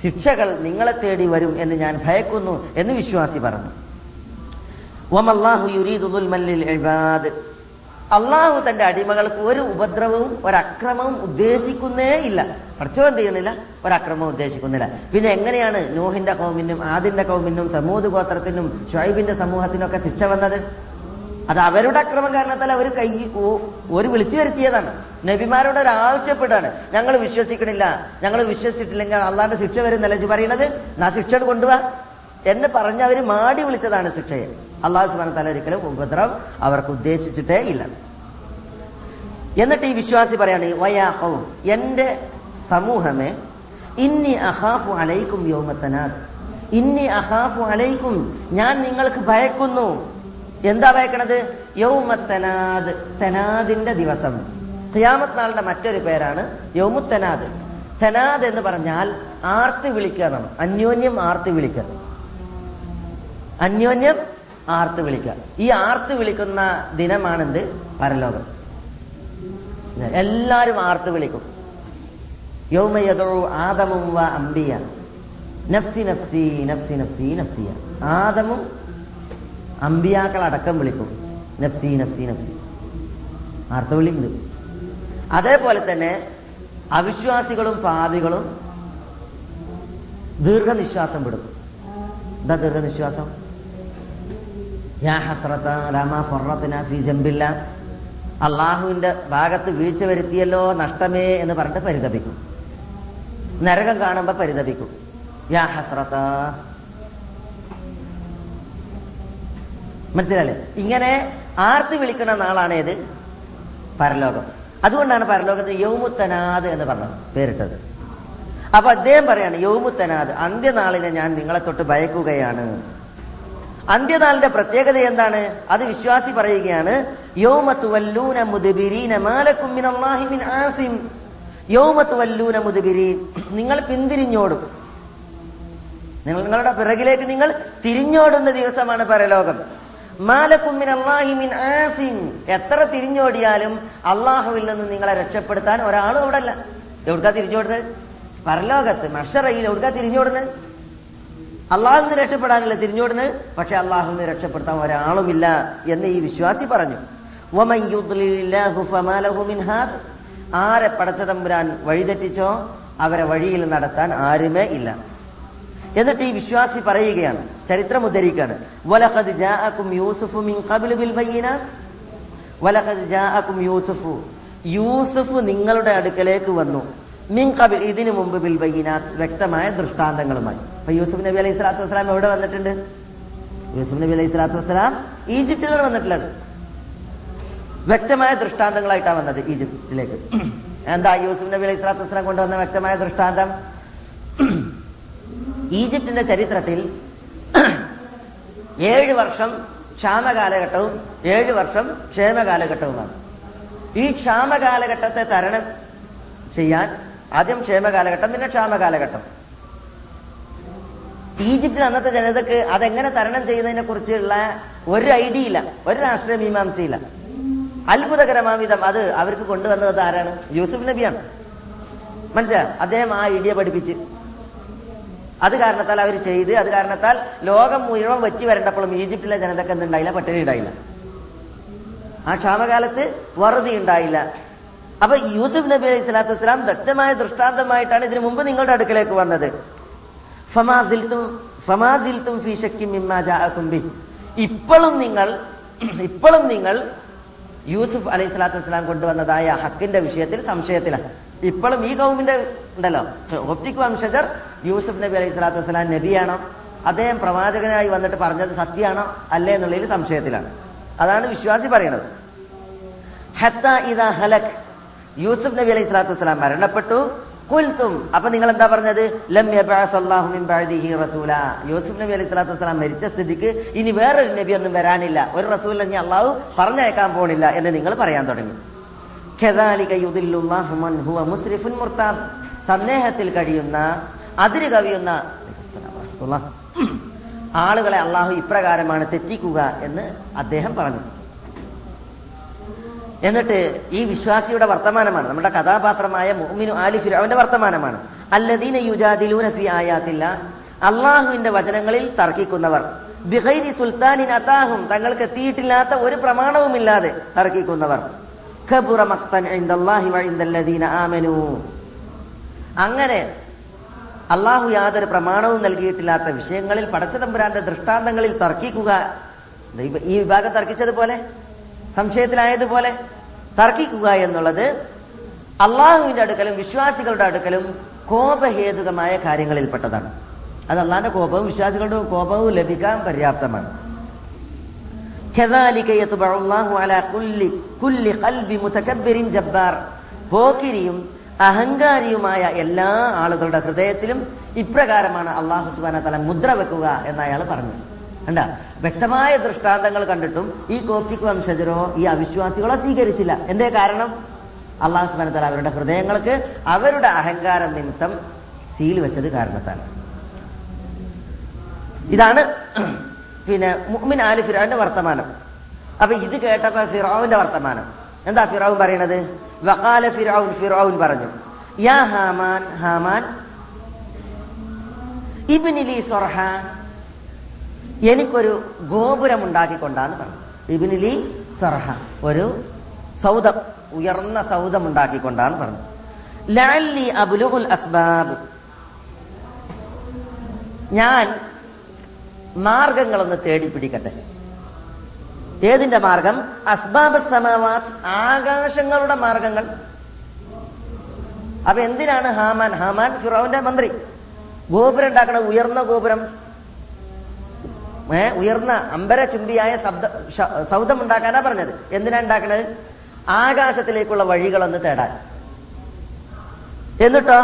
ശിക്ഷകൾ നിങ്ങളെ തേടി വരും എന്ന് ഞാൻ ഭയക്കുന്നു എന്ന് വിശ്വാസി പറഞ്ഞു. അള്ളാഹു തന്റെ അടിമകൾക്ക് ഒരു ഉപദ്രവവും ഒരക്രമവും ഉദ്ദേശിക്കുന്നേ ഇല്ല. പഠിച്ചോ എന്ത് ചെയ്യണില്ല ഒരക്രമവും ഉദ്ദേശിക്കുന്നില്ല. പിന്നെ എങ്ങനെയാണ് നൂഹിന്റെ കൗമിനും ആദിന്റെ കൗമിനും സമൂത് ഗോത്രത്തിനും ഷൈബിന്റെ സമൂഹത്തിനും ഒക്കെ ശിക്ഷ വന്നത്? അത് അവരുടെ അക്രമം കാരണത്താൽ അവർ കൈ ഒരു വിളിച്ചു വരുത്തിയതാണ്. നബിമാരോട് ഒരു ആവശ്യപ്പെട്ടാണ്. ഞങ്ങൾ വിശ്വസിക്കണില്ല. ഞങ്ങൾ വിശ്വസിച്ചിട്ടില്ലെങ്കിൽ അള്ളാന്റെ ശിക്ഷ വരും നിലച്ച് പറയണത്? നാ ശിക്ഷ കൊണ്ടുവാ. എന്ന് പറഞ്ഞ് അവർ മാടി വിളിച്ചതാണ് ശിക്ഷയെ. അള്ളാഹു സുബാന തല ഒരിക്കലും ഉപദ്രവം അവർക്ക് ഉദ്ദേശിച്ചിട്ടേ ഇല്ല. എന്നിട്ട് ഈ വിശ്വാസി പറയാണ് വയാഹവും എന്റെ സമൂഹമേ ഇന്നി അഹാഫു അലൈക്കും യോമത്തനാദ് ഇന്നി അഹാഫു അലൈക്കും ഞാൻ നിങ്ങൾക്ക് ഭയക്കുന്നു. എന്താ ഭയക്കണത്? യൗമത്തനാദ് തനാദിന്റെ ദിവസം. ഖിയാമത്ത് നാളിന്റെ മറ്റൊരു പേരാണ് യൗമുത്തനാദ് തനാദ്. എന്ന് പറഞ്ഞാൽ ആർത്തി വിളിക്കുക എന്നാണ്. അന്യോന്യം ആർത്തി വിളിക്കണം അന്യോന്യം ആർത്ത് വിളിക്കുക. ഈ ആർത്ത് വിളിക്കുന്ന ദിനമാണെന്ത്? പരലോകം. എല്ലാരും ആർത്ത് വിളിക്കും. യൗമയതോ ആദമും വ അംബിയ. നഫ്സി നഫ്സി നഫ്സി നഫ്സി നഫ്സിയ. ആദമും അമ്പിയാക്കൾ അടക്കം വിളിക്കും. നഫ്സി നഫ്സി നഫ്സി. ആർത്ത് വിളിക്കുന്നു അതേപോലെ തന്നെ അവിശ്വാസികളും പാപികളും ദീർഘനിശ്വാസം വിടും. എന്താ ദീർഘനിശ്വാസം? അള്ളാഹുവിന്റെ ഭാഗത്ത് വീഴ്ച വരുത്തിയല്ലോ നഷ്ടമേ എന്ന് പറഞ്ഞിട്ട് പരിതപിക്കും. നരകം കാണുമ്പോ പരിതപിക്കും. യാ ഹസ്രത. മനസ്സിലല്ലേ ഇങ്ങനെ ആർത്തി വിളിക്കുന്ന നാളാണ് ഏത്? പരലോകം. അതുകൊണ്ടാണ് പരലോകത്ത് യൗമുത്തനാദ് എന്ന് പറഞ്ഞത് പേരിട്ടത്. അപ്പൊ അദ്ദേഹം പറയാണ് യൗമുത്തനാദ് അന്ത്യനാളിനെ ഞാൻ നിങ്ങളെ തൊട്ട് ഭയക്കുകയാണ്. അന്ത്യനാളിന്റെ പ്രത്യേകത എന്താണ്? അത് വിശ്വാസി പറയുകയാണ് ആസിം. നിങ്ങൾ പിന്തിരിഞ്ഞോടും. നിങ്ങൾ നിങ്ങളുടെ പിറകിലേക്ക് നിങ്ങൾ തിരിഞ്ഞോടുന്ന ദിവസമാണ് പരലോകം. മാലക്കും മിൻ മിൻ ആസിം. എത്ര തിരിഞ്ഞോടിയാലും അള്ളാഹുവിൽ നിന്ന് നിങ്ങളെ രക്ഷപ്പെടുത്താൻ ഒരാളും അവിടെ അല്ല എവിടുക്കാ തിരിഞ്ഞോടുന്നത്? പരലോകത്ത്. മഷറയിൽ എവിടുക്കാ തിരിഞ്ഞോടുന്നത്? അള്ളാഹുന്ന് രക്ഷപ്പെടാനല്ല തിരിഞ്ഞോടുന്നത് പക്ഷെ അള്ളാഹു നിന്ന് രക്ഷപ്പെടുത്താൻ ഒരാളുമില്ല എന്ന് ഈ വിശ്വാസി പറഞ്ഞു. ആരെ പടച്ചതമ്പുരാൻ വഴിതെറ്റിച്ചോ അവരെ വഴിയിൽ നടത്താൻ ആരുമേ ഇല്ല. എന്നിട്ട് ഈ വിശ്വാസി പറയുകയാണ് ചരിത്രം യൂസുഫു യൂസുഫ് നിങ്ങളുടെ അടുക്കലേക്ക് വന്നു. മിൻ ഇതിനു മുമ്പ് ബിൽ ബൈനാത്ത് വ്യക്തമായ ദൃഷ്ടാന്തങ്ങളുമായി. അപ്പൊ യൂസുഫ് നബി അലൈഹി സ്വലാത്തു വസ്സലാം എവിടെ വന്നിട്ടുണ്ട്? യൂസുഫ് നബി അലൈഹി സ്വലാത്തു വസ്സലാം ഈജിപ്തിലാണ് വന്നിട്ടുള്ളത്. വ്യക്തമായ ദൃഷ്ടാന്തങ്ങളായിട്ടാണ് വന്നത് ഈജിപ്തിലേക്ക്. എന്താ യൂസുഫ് നബി അലൈഹി സ്വലാത്തു വസ്സലാം കൊണ്ടുവന്ന വ്യക്തമായ ദൃഷ്ടാന്തം? ഈജിപ്തിന്റെ ചരിത്രത്തിൽ ഏഴ് വർഷം ക്ഷാമ കാലഘട്ടവും ഏഴ് വർഷം ക്ഷേമകാലഘട്ടവുമാണ്. ഈ ക്ഷാമകാലഘട്ടത്തെ തരണം ചെയ്യാൻ ആദ്യം ക്ഷേമ കാലഘട്ടം പിന്നെ ക്ഷാമ കാലഘട്ടം ഈജിപ്തിൽ അന്നത്തെ ജനതക്ക് അതെങ്ങനെ തരണം ചെയ്യുന്നതിനെ കുറിച്ചുള്ള ഒരു ഐഡിയ ഇല്ല ഒരു രാഷ്ട്രീയ മീമാംസയില്ല. അത്ഭുതകരമാവിധം അത് അവർക്ക് കൊണ്ടുവന്നത് ആരാണ്? യൂസുഫ് നബിയാണ്. മനസ്സിലായോ? അദ്ദേഹം ആ ഐഡിയ പഠിപ്പിച്ച്. അത് കാരണത്താൽ അവർ ചെയ്ത് അത് കാരണത്താൽ ലോകം മുഴുവൻ വറ്റി വരേണ്ടപ്പോഴും ഈജിപ്തിലെ ജനതക്ക് എന്തുണ്ടായില്ല? പട്ടിണി ഉണ്ടായില്ല. ആ ക്ഷാമകാലത്ത് വറുതി ഉണ്ടായില്ല. അപ്പൊ യൂസുഫ് നബി അലൈഹി സ്വലാത്തു വസ്സലാം വ്യക്തമായ ദൃഷ്ടാന്തമായിട്ടാണ് ഇതിനു മുമ്പ് നിങ്ങളുടെ അടുക്കലേക്ക് വന്നത്. ഇപ്പോഴും നിങ്ങൾ ഇപ്പോഴും നിങ്ങൾ യൂസുഫ് അലൈഹി സ്വലാത്തു വസ്സലാം കൊണ്ടുവന്നതായ ഹക്കിന്റെ വിഷയത്തിൽ സംശയത്തിലാണ്. ഇപ്പോഴും ഈ കൗമിന്റെ ഉണ്ടല്ലോ. ഒപ്റ്റിക് വംശജർ യൂസുഫ് നബി അലൈഹി സ്വലാത്തു വസ്സലാം നബിയാണോ? അദ്ദേഹം പ്രവാചകനായി വന്നിട്ട് പറഞ്ഞത് സത്യമാണോ അല്ലേ എന്നുള്ളതിൽ സംശയത്തിലാണ്. അതാണ് വിശ്വാസി പറയുന്നത്. ഹത്ത ഇദാ ഹലക്. യൂസുഫ് നബി അലൈഹി സ്വലാത്തു വസ്സലാം മരണപ്പെട്ടു. കുൽത്തും അപ്പൊ നിങ്ങൾ എന്താ പറഞ്ഞത് യൂസുഫ് നബി അലൈഹി സ്വലാത്തു വസ്സലാം മരിച്ച സ്ഥിതിക്ക് ഇനി വേറൊരു നബി ഒന്നും വരാനില്ല. ഒരു റസൂലിനെ ഇനി അള്ളാഹു പറഞ്ഞയക്കാൻ പോണില്ല എന്ന് നിങ്ങൾ പറയാൻ തുടങ്ങി. മുസ്രിഫുൻ മുർതാബ് സന്ദേഹത്തിൽ കഴിയുന്ന അതിര് കവിയുന്ന ആളുകളെ അള്ളാഹു ഇപ്രകാരമാണ് തെറ്റിക്കുക എന്ന് അദ്ദേഹം പറഞ്ഞു. എന്നിട്ട് ഈ വിശ്വാസിയുടെ വർത്തമാനമാണ്. നമ്മുടെ കഥാപാത്രമായ മുഹമ്മിനു ആലി ഫിറാവിന്റെ വർത്തമാനമാണ്. അല്ലദീന യുജാദിലൂന ഫി ആയാത്തില്ല. അള്ളാഹുവിന്റെ വചനങ്ങളിൽ തർക്കിക്കുന്നവർ ബിഹൈരി സുൽത്താനിൻ അതാഹും തങ്ങൾക്ക് എത്തിയിട്ടില്ലാത്ത ഒരു പ്രമാണവുമില്ലാതെ തർക്കിക്കുന്നവർ. അങ്ങനെ അള്ളാഹു യാതൊരു പ്രമാണവും നൽകിയിട്ടില്ലാത്ത വിഷയങ്ങളിൽ പടച്ചതമ്പുരാന്റെ ദൃഷ്ടാന്തങ്ങളിൽ തർക്കിക്കുക. ഈ വിഭാഗം തർക്കിച്ചതുപോലെ സംശയത്തിലായതുപോലെ തർക്കിക്കുക എന്നുള്ളത് അള്ളാഹുവിന്റെ അടുക്കലും വിശ്വാസികളുടെ അടുക്കലും കോപഹേതുകമായ കാര്യങ്ങളിൽപ്പെട്ടതാണ്. അത് അള്ളാന്റെ കോപവും വിശ്വാസികളുടെ കോപവും ലഭിക്കാൻ പര്യാപ്തമാണ്. പോക്കിരിയും അഹങ്കാരിയുമായ എല്ലാ ആളുകളുടെ ഹൃദയത്തിലും ഇപ്രകാരമാണ് അള്ളാഹു സുബാന തല മുദ്ര വെക്കുക എന്നയാൾ പറഞ്ഞു. കണ്ട? വ്യക്തമായ ദൃഷ്ടാന്തങ്ങൾ കണ്ടിട്ടും ഈ കോപ്റ്റിക് വംശജരോ ഈ അവിശ്വാസികളോ സ്വീകരിച്ചില്ല. എന്തേ കാരണം? അള്ളാഹു സുബാന അവരുടെ ഹൃദയങ്ങൾക്ക് അവരുടെ അഹങ്കാരം നിമിത്തം സീൽ വെച്ചത് കാരണത്താൽ. ഇതാണ് പിന്നെ മുഹ്മിൻ ആലി ഫിറാവിന്റെ വർത്തമാനം. അപ്പൊ ഇത് കേട്ടപ്പോ ഫിറാവിന്റെ വർത്തമാനം. എന്താ ഫിറാവു പറയണത്? വകാല ഫിറാവുൻ ഫിറാവുൻ പറഞ്ഞു. യാ ഹാമാൻ ഹാമാൻ. ഇബിനിലി സൊർഹ എനിക്കൊരു ഗോപുരം ഉണ്ടാക്കിക്കൊണ്ടാന്ന് പറഞ്ഞു ഇബിനിലി സർഹ ഒരു സൗദം ഉയർന്ന സൗദം ഉണ്ടാക്കിക്കൊണ്ടാണ് പറഞ്ഞു ലാലി അബുലുൽ അസ്ബാബ്. ഞാൻ മാർഗങ്ങളൊന്ന് തേടി പിടിക്കട്ടെ. ഏതിന്റെ മാർഗം? അസ്ബാബ് സമാവാത്ത് ആകാശങ്ങളുടെ മാർഗങ്ങൾ. അപ്പൊ എന്തിനാണ് ഹാമാൻ? ഹാമാൻ ഫിറോവിന്റെ മന്ത്രി. ഗോപുരം ഉണ്ടാക്കണ ഉയർന്ന ഗോപുരം ഉയർന്ന അമ്പര ചുംബിയായ ശബ്ദ സൗദം ഉണ്ടാക്കാനാ പറഞ്ഞത്. എന്തിനാ ഉണ്ടാക്കണത്? ആകാശത്തിലേക്കുള്ള വഴികളൊന്ന് തേടാൻ. എന്നിട്ടോ?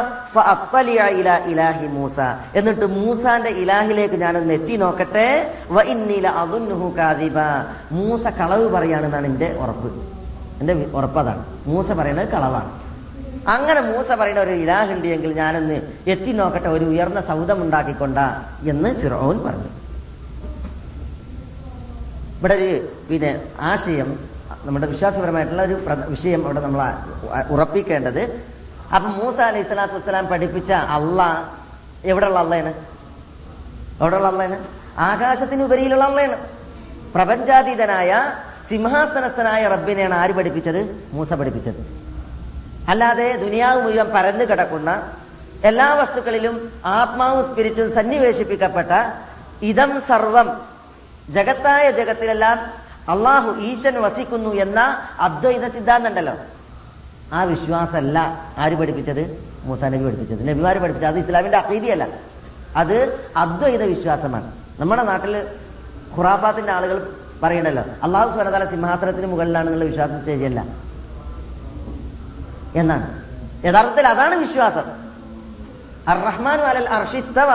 ഇലാഹി മൂസ. എന്നിട്ട് മൂസാന്റെ ഇലാഹിലേക്ക് ഞാനൊന്ന് എത്തി നോക്കട്ടെ. മൂസ കളവ് പറയാണെന്നാണ് എന്റെ ഉറപ്പ്. എന്റെ ഉറപ്പതാണ്. മൂസ പറയുന്നത് കളവാണ്. അങ്ങനെ മൂസ പറയുന്ന ഒരു ഇലാഹുണ്ട് എങ്കിൽ ഞാനൊന്ന് എത്തി നോക്കട്ടെ. ഒരു ഉയർന്ന സൗദം ഉണ്ടാക്കിക്കൊണ്ട എന്ന് ഫിറോൻ പറഞ്ഞു. ഇവിടെ ഒരു പിന്നെ ആശയം നമ്മുടെ വിശ്വാസപരമായിട്ടുള്ള ഒരു വിഷയം അവിടെ നമ്മൾ ഉറപ്പിക്കേണ്ടത്. അപ്പൊ മൂസ അലൈഹി സ്വലാത്തു വസ്സലാം പഠിപ്പിച്ച അള്ളാ എവിടെയുള്ള അള്ളയാണ്? എവിടെയുള്ള അള്ളയാണ്? ആകാശത്തിന് ഉപരിയിലുള്ള അള്ളയാണ്. പ്രപഞ്ചാതീതനായ സിംഹാസനസ്ഥനായ റബ്ബിനെയാണ് ആര് പഠിപ്പിച്ചത്? മൂസ പഠിപ്പിച്ചത്. അല്ലാതെ ദുനിയാവ് മുഴുവൻ പരന്നു കിടക്കുന്ന എല്ലാ വസ്തുക്കളിലും ആത്മാവും സ്പിരിറ്റും സന്നിവേശിപ്പിക്കപ്പെട്ട ഇതം സർവം ജഗത്തായ ജഗത്തിലെല്ലാം അള്ളാഹു ഈശൻ വസിക്കുന്നു എന്ന അദ്വൈത സിദ്ധാന്തം ഉണ്ടല്ലോ. ആ വിശ്വാസമല്ല ആര് പഠിപ്പിച്ചത്? മുസാനബി പഠിപ്പിച്ചത്. നബിമാര് പഠിപ്പിച്ചത്. അത് ഇസ്ലാമിന്റെ അഖീദിയല്ല. അത് അദ്വൈത വിശ്വാസമാണ്. നമ്മുടെ നാട്ടിൽ ഖുറാഫാത്തിന്റെ ആളുകൾ പറയണല്ലോ അള്ളാഹു സ്വനതാല സിംഹാസനത്തിന് മുകളിലാണെന്നുള്ള വിശ്വാസം ശരിയല്ല എന്നാണ്. യഥാർത്ഥത്തിൽ അതാണ് വിശ്വാസം. റഹ്മാൻ അലൽ അർഷിസ്തവ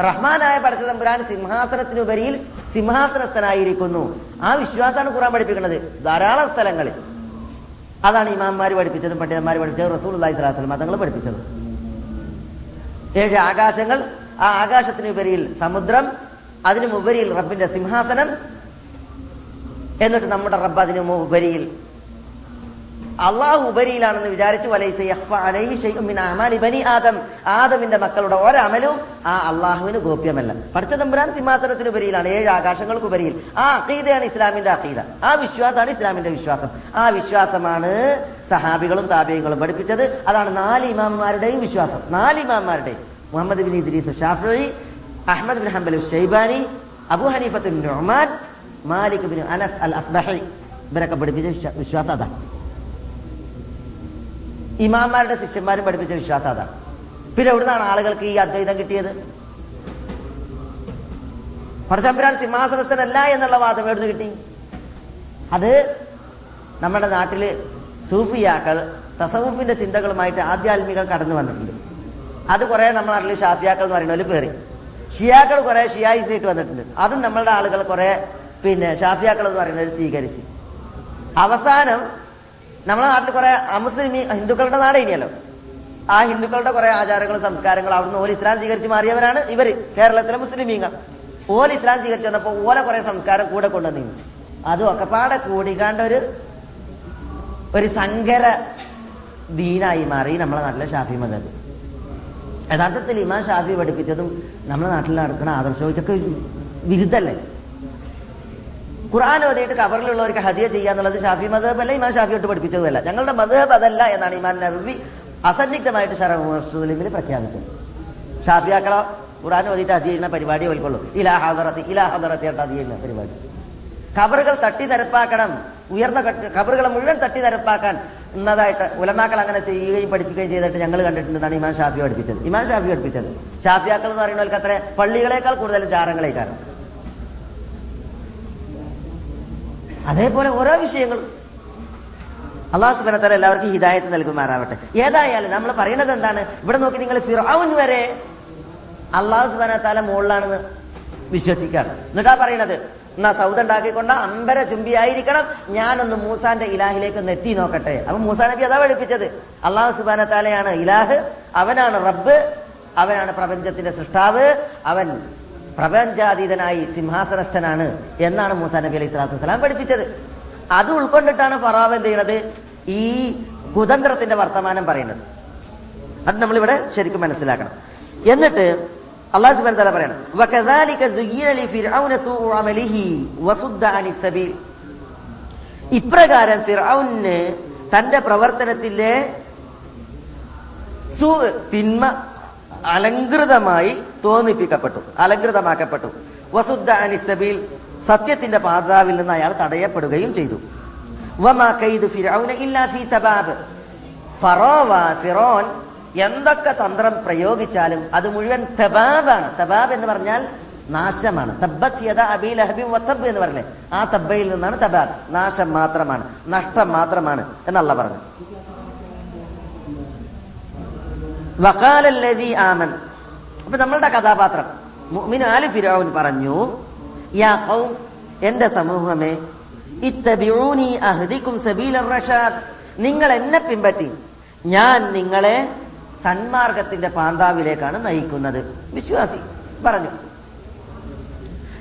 റഹ്മാനായ പടച്ചതമ്പുരാൻ സിംഹാസനത്തിനുപരിയിൽ സിംഹാസനസ്ഥനായിരിക്കുന്നു. ആ വിശ്വാസമാണ് ഖുറാൻ പഠിപ്പിക്കുന്നത്. ധാരാളം സ്ഥലങ്ങളിൽ. അതാണ് ഇമാന്മാര് പഠിപ്പിച്ചത് പണ്ഡിതന്മാർ പഠിപ്പിച്ചത് റസൂൽ അള്ളഹി മതങ്ങൾ പഠിപ്പിച്ചത്. ഏഴ് ആകാശങ്ങൾ. ആ ആകാശത്തിനുപരിയിൽ സമുദ്രം അതിനുമുപരിയിൽ റബ്ബിന്റെ സിംഹാസനം എന്നിട്ട് നമ്മുടെ റബ്ബ് അതിനു ഉപരിയിൽ അള്ളാഹു ഉപരിയിലാണെന്ന് വിചാരിച്ചു ആദം. ആദമിന്റെ മക്കളുടെ ഒരമലും ആ അള്ളാഹുവിന് ഗോപ്യമല്ല. പഠിച്ച തമ്പുരാൻ സിംഹാസനത്തിന് ഉപരിയിലാണ് ഏഴ് ആകാശങ്ങൾക്ക് ഉപരിയിൽ. ആ അഖീദയാണ് ഇസ്ലാമിന്റെ അഖീദ. ആ വിശ്വാസമാണ് ഇസ്ലാമിന്റെ വിശ്വാസം. ആ വിശ്വാസമാണ് സഹാബികളും താബികളും പഠിപ്പിച്ചത്. അതാണ് നാല് ഇമാംമാരുടെയും വിശ്വാസം. നാല് ഇമാംമാരുടെയും Muhammad bin Idris Shafi Ahmad bin Hanbal Shaybani Abu Hanifa bin Numan Malik bin Anas al Asbahi. ഇവരൊക്കെ പഠിപ്പിച്ച വിശ്വ- വിശ്വാസം അതാണ്. ഇമാന്മാരുടെ ശിഷ്യന്മാരും പഠിപ്പിച്ച വിശ്വാസം അതാണ്. പിന്നെ എവിടുന്നാണ് ആളുകൾക്ക് ഈ അദ്വൈതം കിട്ടിയത്? പടച്ചമ്പുരാൻ സിംഹാസനസ്ഥനല്ല എന്നുള്ള വാദം എവിടുന്ന് കിട്ടി? അത് നമ്മുടെ നാട്ടിൽ സൂഫിയാക്കൾ തസവുഫിന്റെ ചിന്തകളുമായിട്ട് ആധ്യാത്മികൾ കടന്നു വന്നിട്ടുണ്ട്. അത് കുറെ നമ്മുടെ നാട്ടിൽ ഷാഫിയാക്കൾ എന്ന് പറയുന്നതിൽ പേറി. ഷിയാക്കൾ കുറെ ഷിയായിസായിട്ട് വന്നിട്ടുണ്ട്. അതും നമ്മളുടെ ആളുകൾ കുറെ പിന്നെ ഷാഫിയാക്കൾ എന്ന് പറയുന്നത് സ്വീകരിച്ച്. അവസാനം നമ്മുടെ നാട്ടിൽ കുറെ അമുസ്ലിം ഹിന്ദുക്കളുടെ നാട് ഇനിയല്ലോ ആ ഹിന്ദുക്കളുടെ കുറെ ആചാരങ്ങളും സംസ്കാരങ്ങളും അവിടുന്ന് ഓൽ ഇസ്ലാം സ്വീകരിച്ച് മാറിയവരാണ് ഇവർ കേരളത്തിലെ മുസ്ലിമീങ്ങൾ. ഓൽ ഇസ്ലാം സ്വീകരിച്ചു വന്നപ്പോ ഓലെ കുറെ സംസ്കാരം കൂടെ കൊണ്ടുവന്നിരുന്നു അതും ഒക്കെപ്പാടെ കൂടിക്കാണ്ട് ഒരു ഒരു സങ്കര ദീനായി മാറി നമ്മളെ നാട്ടിലെ ഷാഫി മതം യഥാർത്ഥത്തിൽ ഇമാം ഷാഫി പഠിപ്പിച്ചതും നമ്മളെ നാട്ടിൽ നടക്കുന്ന ആദർശവും ഇതൊക്കെ വിരുദ്ധല്ലേ? ഖുർആൻ ഓതിയിട്ട് കബറിലുള്ളവർക്ക് ഹദിയ ചെയ്യാന്നുള്ളത് ഷാഫി മദബ് അല്ല ഇമാം ഷാഫി തൊട്ട് പഠിപ്പിച്ചതല്ല ഞങ്ങളുടെ മദബ് അതല്ല എന്നാണ് ഇമാൻ നബി അസന്നിഗ്ധമായിട്ട് ഷറഫുലിമിൽ പ്രഖ്യാപിച്ചത്. ഷാഫിയാക്കളോ ഖുർആൻ ഓതിയിട്ട് ഹദിയ ചെയ്യുന്ന പരിപാടി ഓൽക്കൊള്ളൂ ഇലാ ഹദറത്തി ഇലാ ഹദറത്തി ആയിട്ട് ഹദിയ ചെയ്യുന്ന പരിപാടി. ഖബറുകൾ തട്ടി നിരപ്പാക്കണം. ഉയർന്ന കബറുകളെ മുഴുവൻ തട്ടി നിരപ്പാക്കാൻ എന്നതായിട്ട് ഉലമാക്കൾ അങ്ങനെ ചെയ്യുകയും പഠിപ്പിക്കുകയും ചെയ്തിട്ട് ഞങ്ങൾ കണ്ടിട്ടുണ്ടെന്നാണ് ഇമാൻ ഷാഫി പഠിപ്പിച്ചത്. ഇമാൻ ഷാഫി പഠിപ്പിച്ചത്. ഷാഫിയാക്കൾ എന്ന് പറയുന്നവർക്ക് അത്ര പള്ളികളെക്കാൾ കൂടുതൽ ജാറങ്ങളേക്കാരം അതേപോലെ ഓരോ വിഷയങ്ങളും. അള്ളാഹു സുബനത്താല എല്ലാവർക്കും ഹിദായത്ത് നൽകുമാറാവട്ടെ. ഏതായാലും നമ്മൾ പറയുന്നത് എന്താണ്? ഇവിടെ നോക്കി നിങ്ങൾ ഫിറൌൻ വരെ അള്ളാഹു സുബനത്താല മുകളിലാണെന്ന് വിശ്വസിക്കാണ് എന്നിട്ടാ പറയണത്? എന്നാ സൗദ ഉണ്ടാക്കിക്കൊണ്ട് അമ്പര ചുംബിയായിരിക്കണം. ഞാനൊന്ന് മൂസാന്റെ ഇലാഹിലേക്ക് ഒന്ന് എത്തി നോക്കട്ടെ. അപ്പൊ മൂസാ നബി അതാ പഠിപ്പിച്ചത്. അള്ളാഹു സുബാനത്താലയാണ് ഇലാഹ് അവനാണ് റബ്ബ് അവനാണ് പ്രപഞ്ചത്തിന്റെ സൃഷ്ടാവ് അവൻ പ്രപഞ്ചാതീതനായി സിംഹാസനസ്ഥനാണ് എന്നാണ് മൂസാ നബി അലൈഹി സ്വലാത്തു വസ്സലാം പഠിപ്പിച്ചത്. അത് ഉൾക്കൊണ്ടിട്ടാണ് ഫറാവ് എന്ത് ചെയ്യണത്? ഈ കുതന്ത്രത്തിന്റെ വർത്തമാനം പറയുന്നത്. അത് നമ്മൾ ഇവിടെ ശരിക്കും മനസ്സിലാക്കണം. എന്നിട്ട് അള്ളാഹു പറയണം ഇപ്രകാരം ഫിറൌന് തന്റെ പ്രവർത്തനത്തിലെ തിന്മ അലങ്കൃതമായി തോന്നിപ്പിക്കപ്പെട്ടു. അലങ്കൃതമാക്കപ്പെട്ടു വസുദ്ധ അനിസബീൽ സത്യത്തിന്റെ പാതാവിൽ നിന്ന് അയാൾ തടയപ്പെടുകയും ചെയ്തു. ഫിറോൻ എന്തൊക്കെ തന്ത്രം പ്രയോഗിച്ചാലും അത് മുഴുവൻ തബാബാണ്. തബാബ് എന്ന് പറഞ്ഞാൽ നാശമാണ്. വത്തബ് എന്ന് പറഞ്ഞേ. ആ തബ്ബയിൽ നിന്നാണ് തബാബ്. നാശം മാത്രമാണ് നഷ്ടം മാത്രമാണ് എന്നല്ല പറഞ്ഞു ആമൻ. അപ്പൊ നമ്മളുടെ കഥാപാത്രം. മുഅ്മിൻ ആൽ പറഞ്ഞു യാ ഖൗം എന്റെ സമൂഹമേ ഇത്തബിഊനി അഹ്ദികും സബീലർ റഷാദ്. നിങ്ങൾ എന്നെ പിൻപറ്റി. ഞാൻ നിങ്ങളെ സന്മാർഗത്തിന്റെ പാന്താവിലേക്കാണ് നയിക്കുന്നത്. വിശ്വാസി പറഞ്ഞു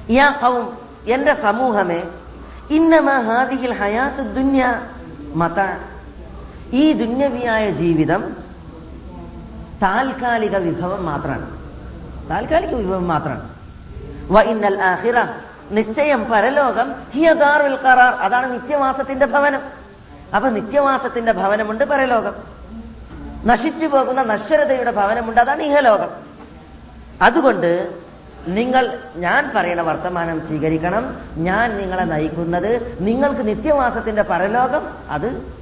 യാ ഖൗം എന്റെ സമൂഹമേ ഇന്നമ ഹാദിഹിൽ ഹയാത്തു ദുന്യ മത. ഈ ദുന്യവിയായ ജീവിതം താൽക്കാലിക വിഭവം മാത്രമാണ്. താൽക്കാലിക വിഭവം മാത്രമാണ്. വ ആഹിറ നിശ്ചയം പരലോകം ഹിയദാറുൽ കറാർ അതാണ് നിത്യവാസത്തിന്റെ ഭവനം. അപ്പൊ നിത്യവാസത്തിന്റെ ഭവനമുണ്ട് പരലോകം. നശിച്ചു പോകുന്ന നശ്വരതയുടെ ഭവനമുണ്ട് അതാണ് ഇഹലോകം. അതുകൊണ്ട് നിങ്ങൾ ഞാൻ പറയുന്ന വർത്തമാനം സ്വീകരിക്കണം. ഞാൻ നിങ്ങളെ നയിക്കുന്നത് നിങ്ങൾക്ക് നിത്യവാസത്തിന്റെ പരലോകം അത്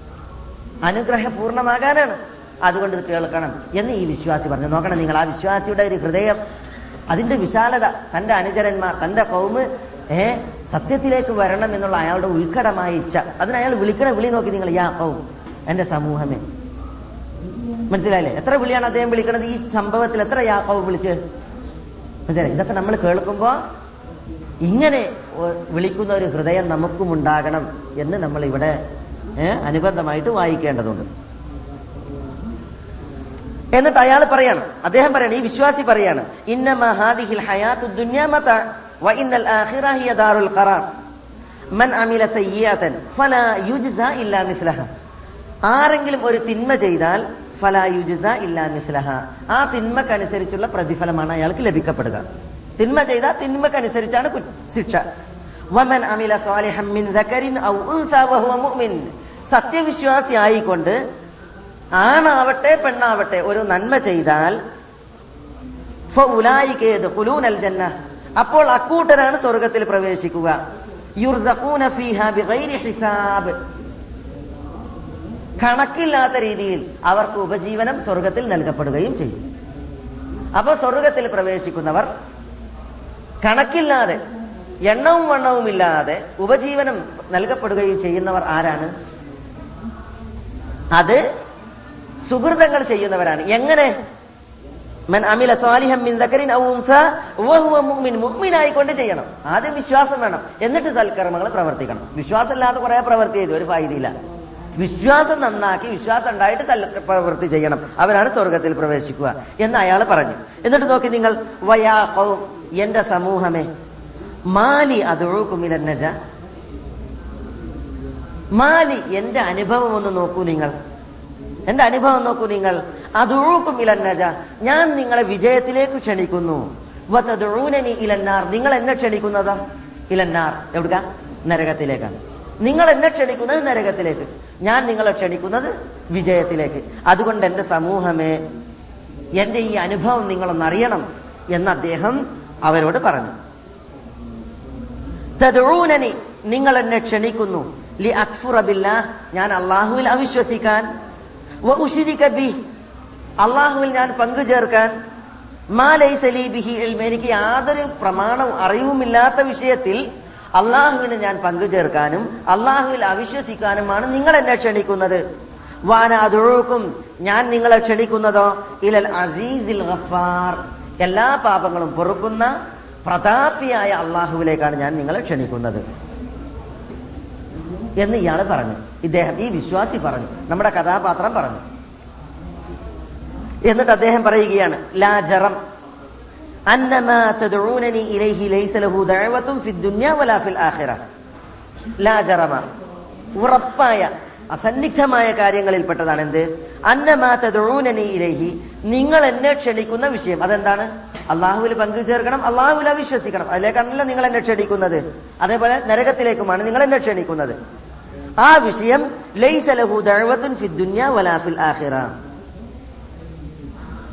അനുഗ്രഹപൂർണമാകാനാണ്. അതുകൊണ്ട് കേൾക്കണം എന്ന് ഈ വിശ്വാസി പറഞ്ഞു. നോക്കണം നിങ്ങൾ ആ വിശ്വാസിയുടെ ഒരു ഹൃദയം അതിന്റെ വിശാലത തന്റെ അനുചരന്മാർ തന്റെ കൗമ് ഏ സത്യത്തിലേക്ക് വരണം എന്നുള്ള അയാളുടെ ഉൾക്കടമായ ഇച്ഛ. അതിന് അയാൾ വിളിക്കണ വിളി നോക്കി നിങ്ങൾ യാ കൗം എന്റെ സമൂഹമേ. മനസ്സിലായില്ലേ? എത്ര വിളിയാണ് അദ്ദേഹം വിളിക്കണത്? ഈ സംഭവത്തിൽ എത്ര യാ കൗം വിളിച്ച്? മനസ്സിലായി ഇതൊക്കെ നമ്മൾ കേൾക്കുമ്പോ ഇങ്ങനെ വിളിക്കുന്ന ഒരു ഹൃദയം നമുക്കും ഉണ്ടാകണം എന്ന് നമ്മൾ ഇവിടെ അനുബന്ധമായിട്ട് വായിക്കേണ്ടതുണ്ട്. എന്നിട്ട് അയാൾ പറയാണ് അദ്ദേഹം പറയാണ് ഈ വിശ്വാസി പറയാണ് ഇന്ന മഹാദിഹിൽ ഹയാത്തു ദാറുൽ ഖറാർ. മൻ അമില ഫലാ ഇല്ലാ ആരെങ്കിലും ഒരു തിന്മ ചെയ്താൽ ഫലാ ഇല്ലാ ആ തിന്മക്കനുസരിച്ചുള്ള പ്രതിഫലമാണ് അയാൾക്ക് ലഭിക്കപ്പെടുക. തിന്മ ചെയ്താൽ തിന്മക്കനുസരിച്ചാണ് ശിക്ഷ. വമൻ അമില സ്വാലിഹം മിൻ ഔ മുഅ്മിൻ. സത്യവിശ്വാസി ആയിക്കൊണ്ട് ആണാവട്ടെ പെണ്ണാവട്ടെ ഒരു നന്മ ചെയ്താൽ ജന്ന അപ്പോൾ അക്കൂട്ടരാണ് സ്വർഗത്തിൽ പ്രവേശിക്കുക. ഹിസാബ്. കണക്കില്ലാത്ത രീതിയിൽ അവർക്ക് ഉപജീവനം സ്വർഗത്തിൽ നൽകപ്പെടുകയും ചെയ്യും. അപ്പൊ സ്വർഗത്തിൽ പ്രവേശിക്കുന്നവർ കണക്കില്ലാതെ എണ്ണവും വണ്ണവും ഇല്ലാതെ ഉപജീവനം നൽകപ്പെടുകയും ചെയ്യുന്നവർ ആരാണ്? അത് സുഹൃതങ്ങൾ ചെയ്യുന്നവരാണ്. എങ്ങനെ? മൻ ചെയ്യണം. ആദ്യം വിശ്വാസം വേണം. എന്നിട്ട് സൽക്കർമ്മങ്ങൾ പ്രവർത്തിക്കണം. വിശ്വാസമില്ലാതെ കുറെ പ്രവൃത്തി ചെയ്തു. ഒരു ഫായിദില്ല വിശ്വാസം നന്നാക്കി വിശ്വാസം ഉണ്ടായിട്ട് പ്രവൃത്തി ചെയ്യണം. അവരാണ് സ്വർഗത്തിൽ പ്രവേശിക്കുക എന്ന് അയാൾ പറഞ്ഞു. എന്നിട്ട് നോക്കി നിങ്ങൾ വയാഹവും എന്റെ സമൂഹമേ മാലി അതൊഴുക്കുമില്ലെന്നജ മാലി എന്റെ അനുഭവം ഒന്ന് നോക്കൂ നിങ്ങൾ. എന്റെ അനുഭവം നോക്കൂ നിങ്ങൾ. അതൊഴുക്കും ഇലന്നജ ഞാൻ നിങ്ങളെ വിജയത്തിലേക്ക് ക്ഷണിക്കുന്നു. ഇലന്നാർ നിങ്ങൾ എന്നെ ക്ഷണിക്കുന്നത്? ഇലന്നാർ എവിടുക്ക? നരകത്തിലേക്കാണ് നിങ്ങൾ എന്നെ ക്ഷണിക്കുന്നത് നരകത്തിലേക്ക്. ഞാൻ നിങ്ങളെ ക്ഷണിക്കുന്നത് വിജയത്തിലേക്ക്. അതുകൊണ്ട് എന്റെ സമൂഹമേ എന്റെ ഈ അനുഭവം നിങ്ങളൊന്നറിയണം എന്ന് അദ്ദേഹം അവരോട് പറഞ്ഞു. നിങ്ങൾ എന്നെ ക്ഷണിക്കുന്നു. ലി അക്ഫുറബില്ല ഞാൻ അള്ളാഹുവിൽ അവിശ്വസിക്കാൻ അള്ളാഹുവിൽ ഞാൻ പങ്കു ചേർക്കാൻ എനിക്ക് യാതൊരു പ്രമാണവും അറിവുമില്ലാത്ത വിഷയത്തിൽ അള്ളാഹുവിന് ഞാൻ പങ്കു ചേർക്കാനും അള്ളാഹുവിൽ അവിശ്വസിക്കാനുമാണ് നിങ്ങൾ എന്നെ ക്ഷണിക്കുന്നത്. വാന അതൊഴുക്കും ഞാൻ നിങ്ങളെ ക്ഷണിക്കുന്നതോ? ഇലൽ അസീസിൽ ഗഫാർ. എല്ലാ പാപങ്ങളും പൊറുക്കുന്ന പ്രതാപിയായ അള്ളാഹുവിലേക്കാണ് ഞാൻ നിങ്ങളെ ക്ഷണിക്കുന്നത്. എന്ന് ഇയാൾ പറഞ്ഞു. ഇദ്ദേഹം ഈ വിശ്വാസി പറഞ്ഞു. നമ്മുടെ കഥാപാത്രം പറഞ്ഞു. എന്നിട്ട് അദ്ദേഹം പറയുകയാണ് ലാജറം ഉറപ്പായ അസന്നിഗ്ധമായ കാര്യങ്ങളിൽപ്പെട്ടതാണ് എന്ത് അന്നമാ ഇലഹി ഇലൈഹി. നിങ്ങൾ എന്നെ ക്ഷണിക്കുന്ന വിഷയം. അതെന്താണ്? അള്ളാഹുവിൽ പങ്കു ചേർക്കണം അള്ളാഹുവിൽ അവിശ്വസിക്കണം. അതിലേക്കാണല്ലോ നിങ്ങൾ എന്നെ ക്ഷണിക്കുന്നത്. അതേപോലെ നരകത്തിലേക്കുമാണ് നിങ്ങൾ എന്നെ ക്ഷണിക്കുന്നത്. ആ വിഷയം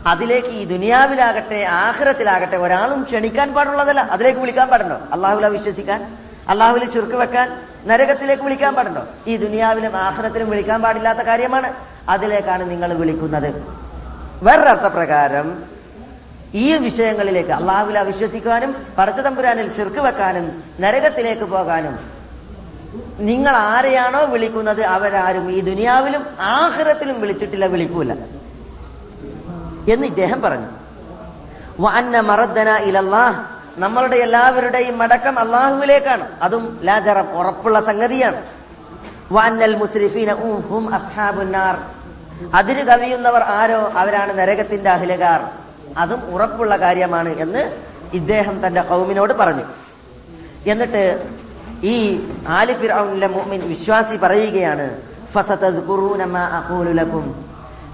അതിലേക്ക് ഈ ദുനിയാവിലാകട്ടെ ആഹ്റത്തിലാകട്ടെ ഒരാളും ക്ഷണിക്കാൻ പാടുള്ളതല്ല. അതിലേക്ക് വിളിക്കാൻ പാടുണ്ടോ? അള്ളാഹുല വിശ്വസിക്കാൻ അള്ളാഹുവിൽ ചുരുക്ക് വെക്കാൻ നരകത്തിലേക്ക് വിളിക്കാൻ പാടുണ്ടോ? ഈ ദുനിയാവിലും ആഹ്റത്തിലും വിളിക്കാൻ പാടില്ലാത്ത കാര്യമാണ് അതിലേക്കാണ് നിങ്ങൾ വിളിക്കുന്നത്. വേറൊരർത്ഥപ്രകാരം ഈ വിഷയങ്ങളിലേക്ക് അള്ളാഹുല വിശ്വസിക്കാനും പടച്ചതമ്പുരാനിൽ ശിർക്ക് വെക്കാനും നരകത്തിലേക്ക് പോകാനും നിങ്ങൾ ആരെയാണോ വിളിക്കുന്നത്? അവരാരും ഈ ദുനിയാവിലും ആഹ്റത്തിലും വിളിച്ചിട്ടില്ല വിളിക്കൂല. എന്ന് ഇദ്ദേഹം പറഞ്ഞു. വഅന്ന മറദ്ദന ഇലല്ലാ നമ്മളുടെ എല്ലാവരുടെയും മടക്കം അള്ളാഹുവിലേക്കാണ്. അതും ലാജറം ഉറപ്പുള്ള സംഗതിയാണ്. ഹും അസ്ഹാബുന്നാർ അതിര് കവിയുന്നവർ ആരോ? അവരാണ് നരകത്തിന്റെ അഹിലകാർ. അതും ഉറപ്പുള്ള കാര്യമാണ് എന്ന് ഇദ്ദേഹം തന്റെ കൗമിനോട് പറഞ്ഞു. എന്നിട്ട് ഈ ആലി ഫിറൌനിലെ മുഅ്മിൻ വിശ്വാസി പറയുകയാണ്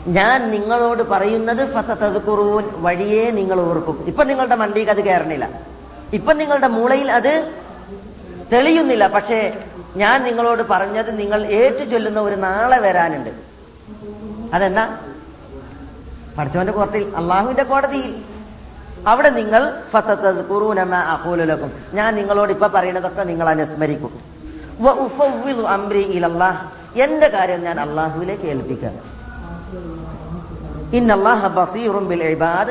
ഞാൻ നിങ്ങളോട് പറയുന്നത് ഫസതദ്കുറൂൻ വഴിയെ നിങ്ങൾ ഓർക്കും. ഇപ്പൊ നിങ്ങളുടെ മണ്ടിക്ക് അത് കയറണില്ല. ഇപ്പൊ നിങ്ങളുടെ മൂളയിൽ അത് തെളിയുന്നില്ല. പക്ഷേ ഞാൻ നിങ്ങളോട് പറഞ്ഞത് നിങ്ങൾ ഏറ്റു ചൊല്ലുന്ന ഒരു നാളെ വരാനുണ്ട്. അതെന്താ? പഠിച്ചവന്റെ കോർട്ടിൽ അള്ളാഹുവിന്റെ കോടതിയിൽ. അവിടെ നിങ്ങൾ അഹൂലുലക്കും ഞാൻ നിങ്ങളോട് ഇപ്പൊ പറയുന്നതൊക്കെ നിങ്ങൾ അനുസ്മരിക്കും. എന്റെ കാര്യം ഞാൻ അള്ളാഹുവിലേക്ക് ഏൽപ്പിക്കാം. ഇന്നല്ലാഹ ബസീറും ബിൽ ഇബാദ്.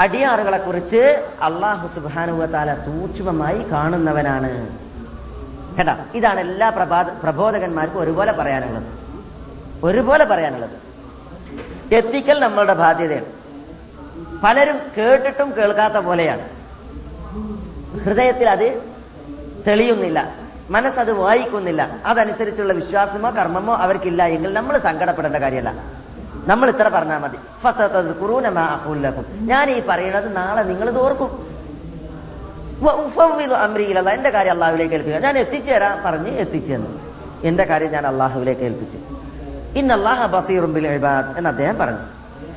അടിയാറുകളെ കുറിച്ച് അള്ളാഹു സുബാനുവത്താല സൂക്ഷ്മമായി കാണുന്നവനാണ്. കേട്ടാ? ഇതാണ് എല്ലാ പ്രഭാത പ്രബോധകന്മാർക്കും ഒരുപോലെ പറയാനുള്ളത്. ഒരുപോലെ പറയാനുള്ളത്. എത്തിക്കൽ നമ്മളുടെ ബാധ്യതയാണ്. പലരും കേട്ടിട്ടും കേൾക്കാത്ത പോലെയാണ്. ഹൃദയത്തിൽ അത് തെളിയുന്നില്ല. മനസ്സത് വായിക്കുന്നില്ല. അതനുസരിച്ചുള്ള വിശ്വാസമോ കർമ്മമോ അവർക്കില്ല എങ്കിൽ നമ്മൾ സങ്കടപ്പെടേണ്ട കാര്യമല്ല. നമ്മൾ ഇത്ര പറഞ്ഞാൽ മതി. അഖൂലു ഞാൻ ഈ പറയുന്നത് നാളെ നിങ്ങൾ തോർക്കും അംരി എന്റെ കാര്യം അള്ളാഹുലേക്ക് ഏൽപ്പിക്കുക ഞാൻ എത്തിച്ചു തരാ പറഞ്ഞ് എത്തിച്ചു തന്നു. എന്റെ കാര്യം ഞാൻ അള്ളാഹുവിലേക്ക് ഏൽപ്പിച്ചു. ഇന്നല്ലാഹ ബസീറും ബിൽ ഇബാദ് എന്ന് അദ്ദേഹം പറഞ്ഞു.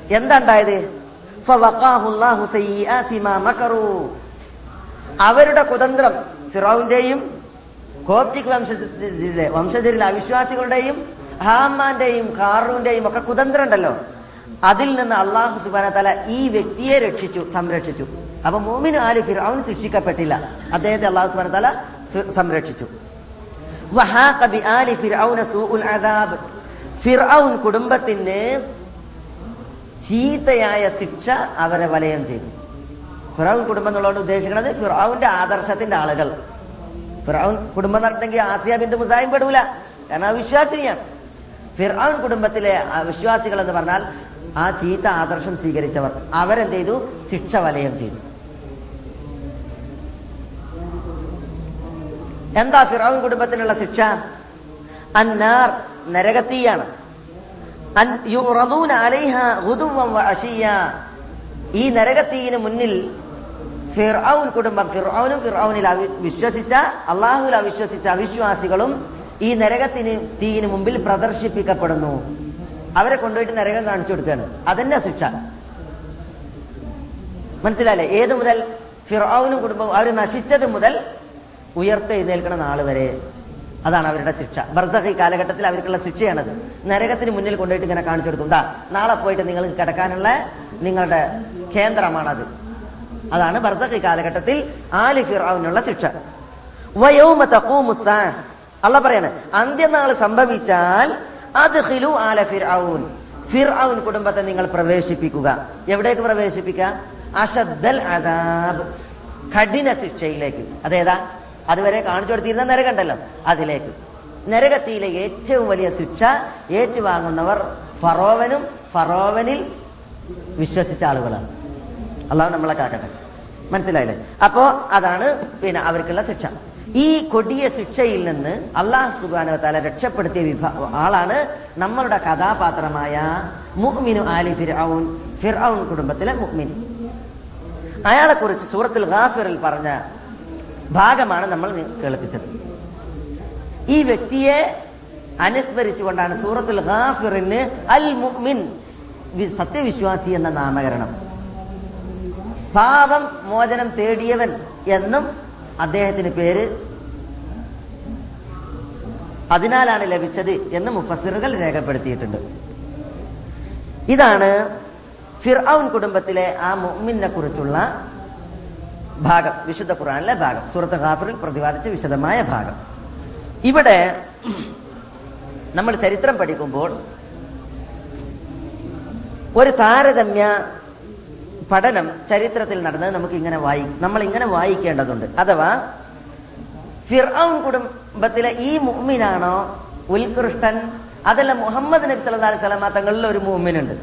എന്താ ഉണ്ടായത്? അവരുടെ കുതന്ത്രം ഫിറോവിന്റെയും കോപ്റ്റിക് വംശജരിലെ വംശജരിലെ അവിശ്വാസികളുടെയും ഹാമാന്റെയും കാറൂന്റെയും ഒക്കെ കുതന്ത്രം ഉണ്ടല്ലോ. അതിൽ നിന്ന് അള്ളാഹു സുബാന തല ഈ വ്യക്തിയെ രക്ഷിച്ചു സംരക്ഷിച്ചു. അപ്പൊ മോമിന് ആര് ഫിറൌൻ ശിക്ഷിക്കപ്പെട്ടില്ല? അദ്ദേഹത്തെ അള്ളാഹു സുബാന തല സംരക്ഷിച്ചു. ഫിർ കുടുംബത്തിന് ചീത്തയായ ശിക്ഷ അവരെ വലയം ചെയ്തു. ഫിറൌൻ കുടുംബം എന്നുള്ളതുകൊണ്ട് ഉദ്ദേശിക്കുന്നത് ഫിറാവുന്റെ ആദർശത്തിന്റെ ആളുകൾ. ഫിറൌൻ കുടുംബം നടത്തെങ്കിൽ ആസിയ ബിന്ദു മുസായും പെടൂല. കാരണം അവിശ്വാസിയാണ് ഫിറൌൻ കുടുംബത്തിലെ വിശ്വാസികൾ എന്ന് പറഞ്ഞാൽ ആ ചീത്ത ആദർശം സ്വീകരിച്ചവർ. അവരെന്ത് ചെയ്തു? ശിക്ഷ വലയം ചെയ്തു. എന്താ ഫിറൌൻ കുടുംബത്തിനുള്ള ശിക്ഷ? അന്നാർ നരകത്തീയാണ് അൻ യുറദൂന അലൈഹ ഗുദുവൻ വഅശിയ ഈ നരകത്തീന് മുന്നിൽ ഫിർഔൻ കുടുംബം ഫിർഔനും ഫിർഔനിൽ വിശ്വസിച്ച അള്ളാഹുൽ അവിശ്വസിച്ച അവിശ്വാസികളും ഈ നരകത്തിന് തീയിന് മുമ്പിൽ പ്രദർശിപ്പിക്കപ്പെടുന്നു. അവരെ കൊണ്ടുപോയിട്ട് നരകം കാണിച്ചു കൊടുക്കുകയാണ്. അതന്നെ ശിക്ഷ. മനസ്സിലായില്ലേ? ഏതു മുതൽ ഫിർഔനും കുടുംബം അവർ നശിച്ചത് മുതൽ ഉയർത്തെഴുന്നേൽക്കണ നാൾ വരെ. അതാണ് അവരുടെ ശിക്ഷ. ബർസഹി കാലഘട്ടത്തിൽ അവർക്കുള്ള ശിക്ഷയാണത്. നരകത്തിന് മുന്നിൽ കൊണ്ടുപോയിട്ട് ഇങ്ങനെ കാണിച്ചു ദാ നാളെ പോയിട്ട് നിങ്ങൾക്ക് കിടക്കാനുള്ള നിങ്ങളുടെ കേന്ദ്രമാണത്. അതാണ് ബർസഹി കാലഘട്ടത്തിൽ ആലി ഫിറൌനുള്ള ശിക്ഷ. അള്ള പറയാണ് അന്ത്യനാൾ സംഭവിച്ചാൽ അദ്ഖിലു ആല ഫിർഔൻ ഫിർഔൻ കുടുംബത്തെ നിങ്ങൾ പ്രവേശിപ്പിക്കുക. എവിടേക്ക് പ്രവേശിപ്പിക്കുക? അഷദ്ദൽ അദാബ്. കഠിന ശിക്ഷയിലേക്ക്. അതേതാ? അതുവരെ കാണിച്ചു കൊടുത്തിരുന്ന നരകണ്ടല്ലോ. അതിലേക്ക്. നരകത്തിയിലെ ഏറ്റവും വലിയ ശിക്ഷ ഏറ്റുവാങ്ങുന്നവർ ഫറോവനും ഫറോവനിൽ വിശ്വസിച്ച ആളുകളാണ്. അള്ളാഹു നമ്മളെ കാക്കട്ടെ. മനസ്സിലായില്ലേ? അപ്പോ അതാണ് പിന്നെ അവർക്കുള്ള ശിക്ഷ. ഈ കൊടിയ ശിക്ഷയിൽ നിന്ന് അള്ളാഹു സുബാന തല രക്ഷപ്പെടുത്തിയ വിഭാ ആളാണ് നമ്മളുടെ കഥാപാത്രമായ മുഹ്മിനു ആലി ഫിർഔൻ ഫിർഔൻ കുടുംബത്തിലെ മുഹ്മിൻ അയാളെ കുറിച്ച് സൂറത്തിൽ പറഞ്ഞ ഭാഗമാണ് നമ്മൾ കേൾപ്പിച്ചത്. ഈ വ്യക്തിയെ അനുസ്മരിച്ചുകൊണ്ടാണ് സൂറത്തുൽ ഹാഫിറിന് അൽ മുഅ്മിൻ സത്യവിശ്വാസി എന്ന നാമകരണം. പാപം മോചനം തേടിയവൻ എന്നും അദ്ദേഹത്തിന് പേര് അതിനാലാണ് ലഭിച്ചത് എന്നും മുഫസിറുകൾ രേഖപ്പെടുത്തിയിട്ടുണ്ട്. ഇതാണ് ഫിർഔൻ കുടുംബത്തിലെ ആ മുഅ്മിനെ കുറിച്ചുള്ള ഭാഗം വിശുദ്ധ ഖുറാനിലെ ഭാഗം സൂറത്ത് ഖാഫറിൽ പ്രതിപാദിച്ച വിശദമായ ഭാഗം. ഇവിടെ നമ്മൾ ചരിത്രം പഠിക്കുമ്പോൾ ഒരു താരതമ്യ പഠനം ചരിത്രത്തിൽ നടന്നത് നമുക്ക് ഇങ്ങനെ വായി നമ്മൾ ഇങ്ങനെ വായിക്കേണ്ടതുണ്ട്. അഥവാ ഫിർഔൻ കുടുംബത്തിലെ ഈ മുഅ്മിനാണോ ഉത്കൃഷ്ടൻ? അതല്ല മുഹമ്മദ് നബി സല്ലാ അലൈഹി വസല്ലമ തങ്ങളിൽ ഒരു മുഅ്മിനുണ്ട്.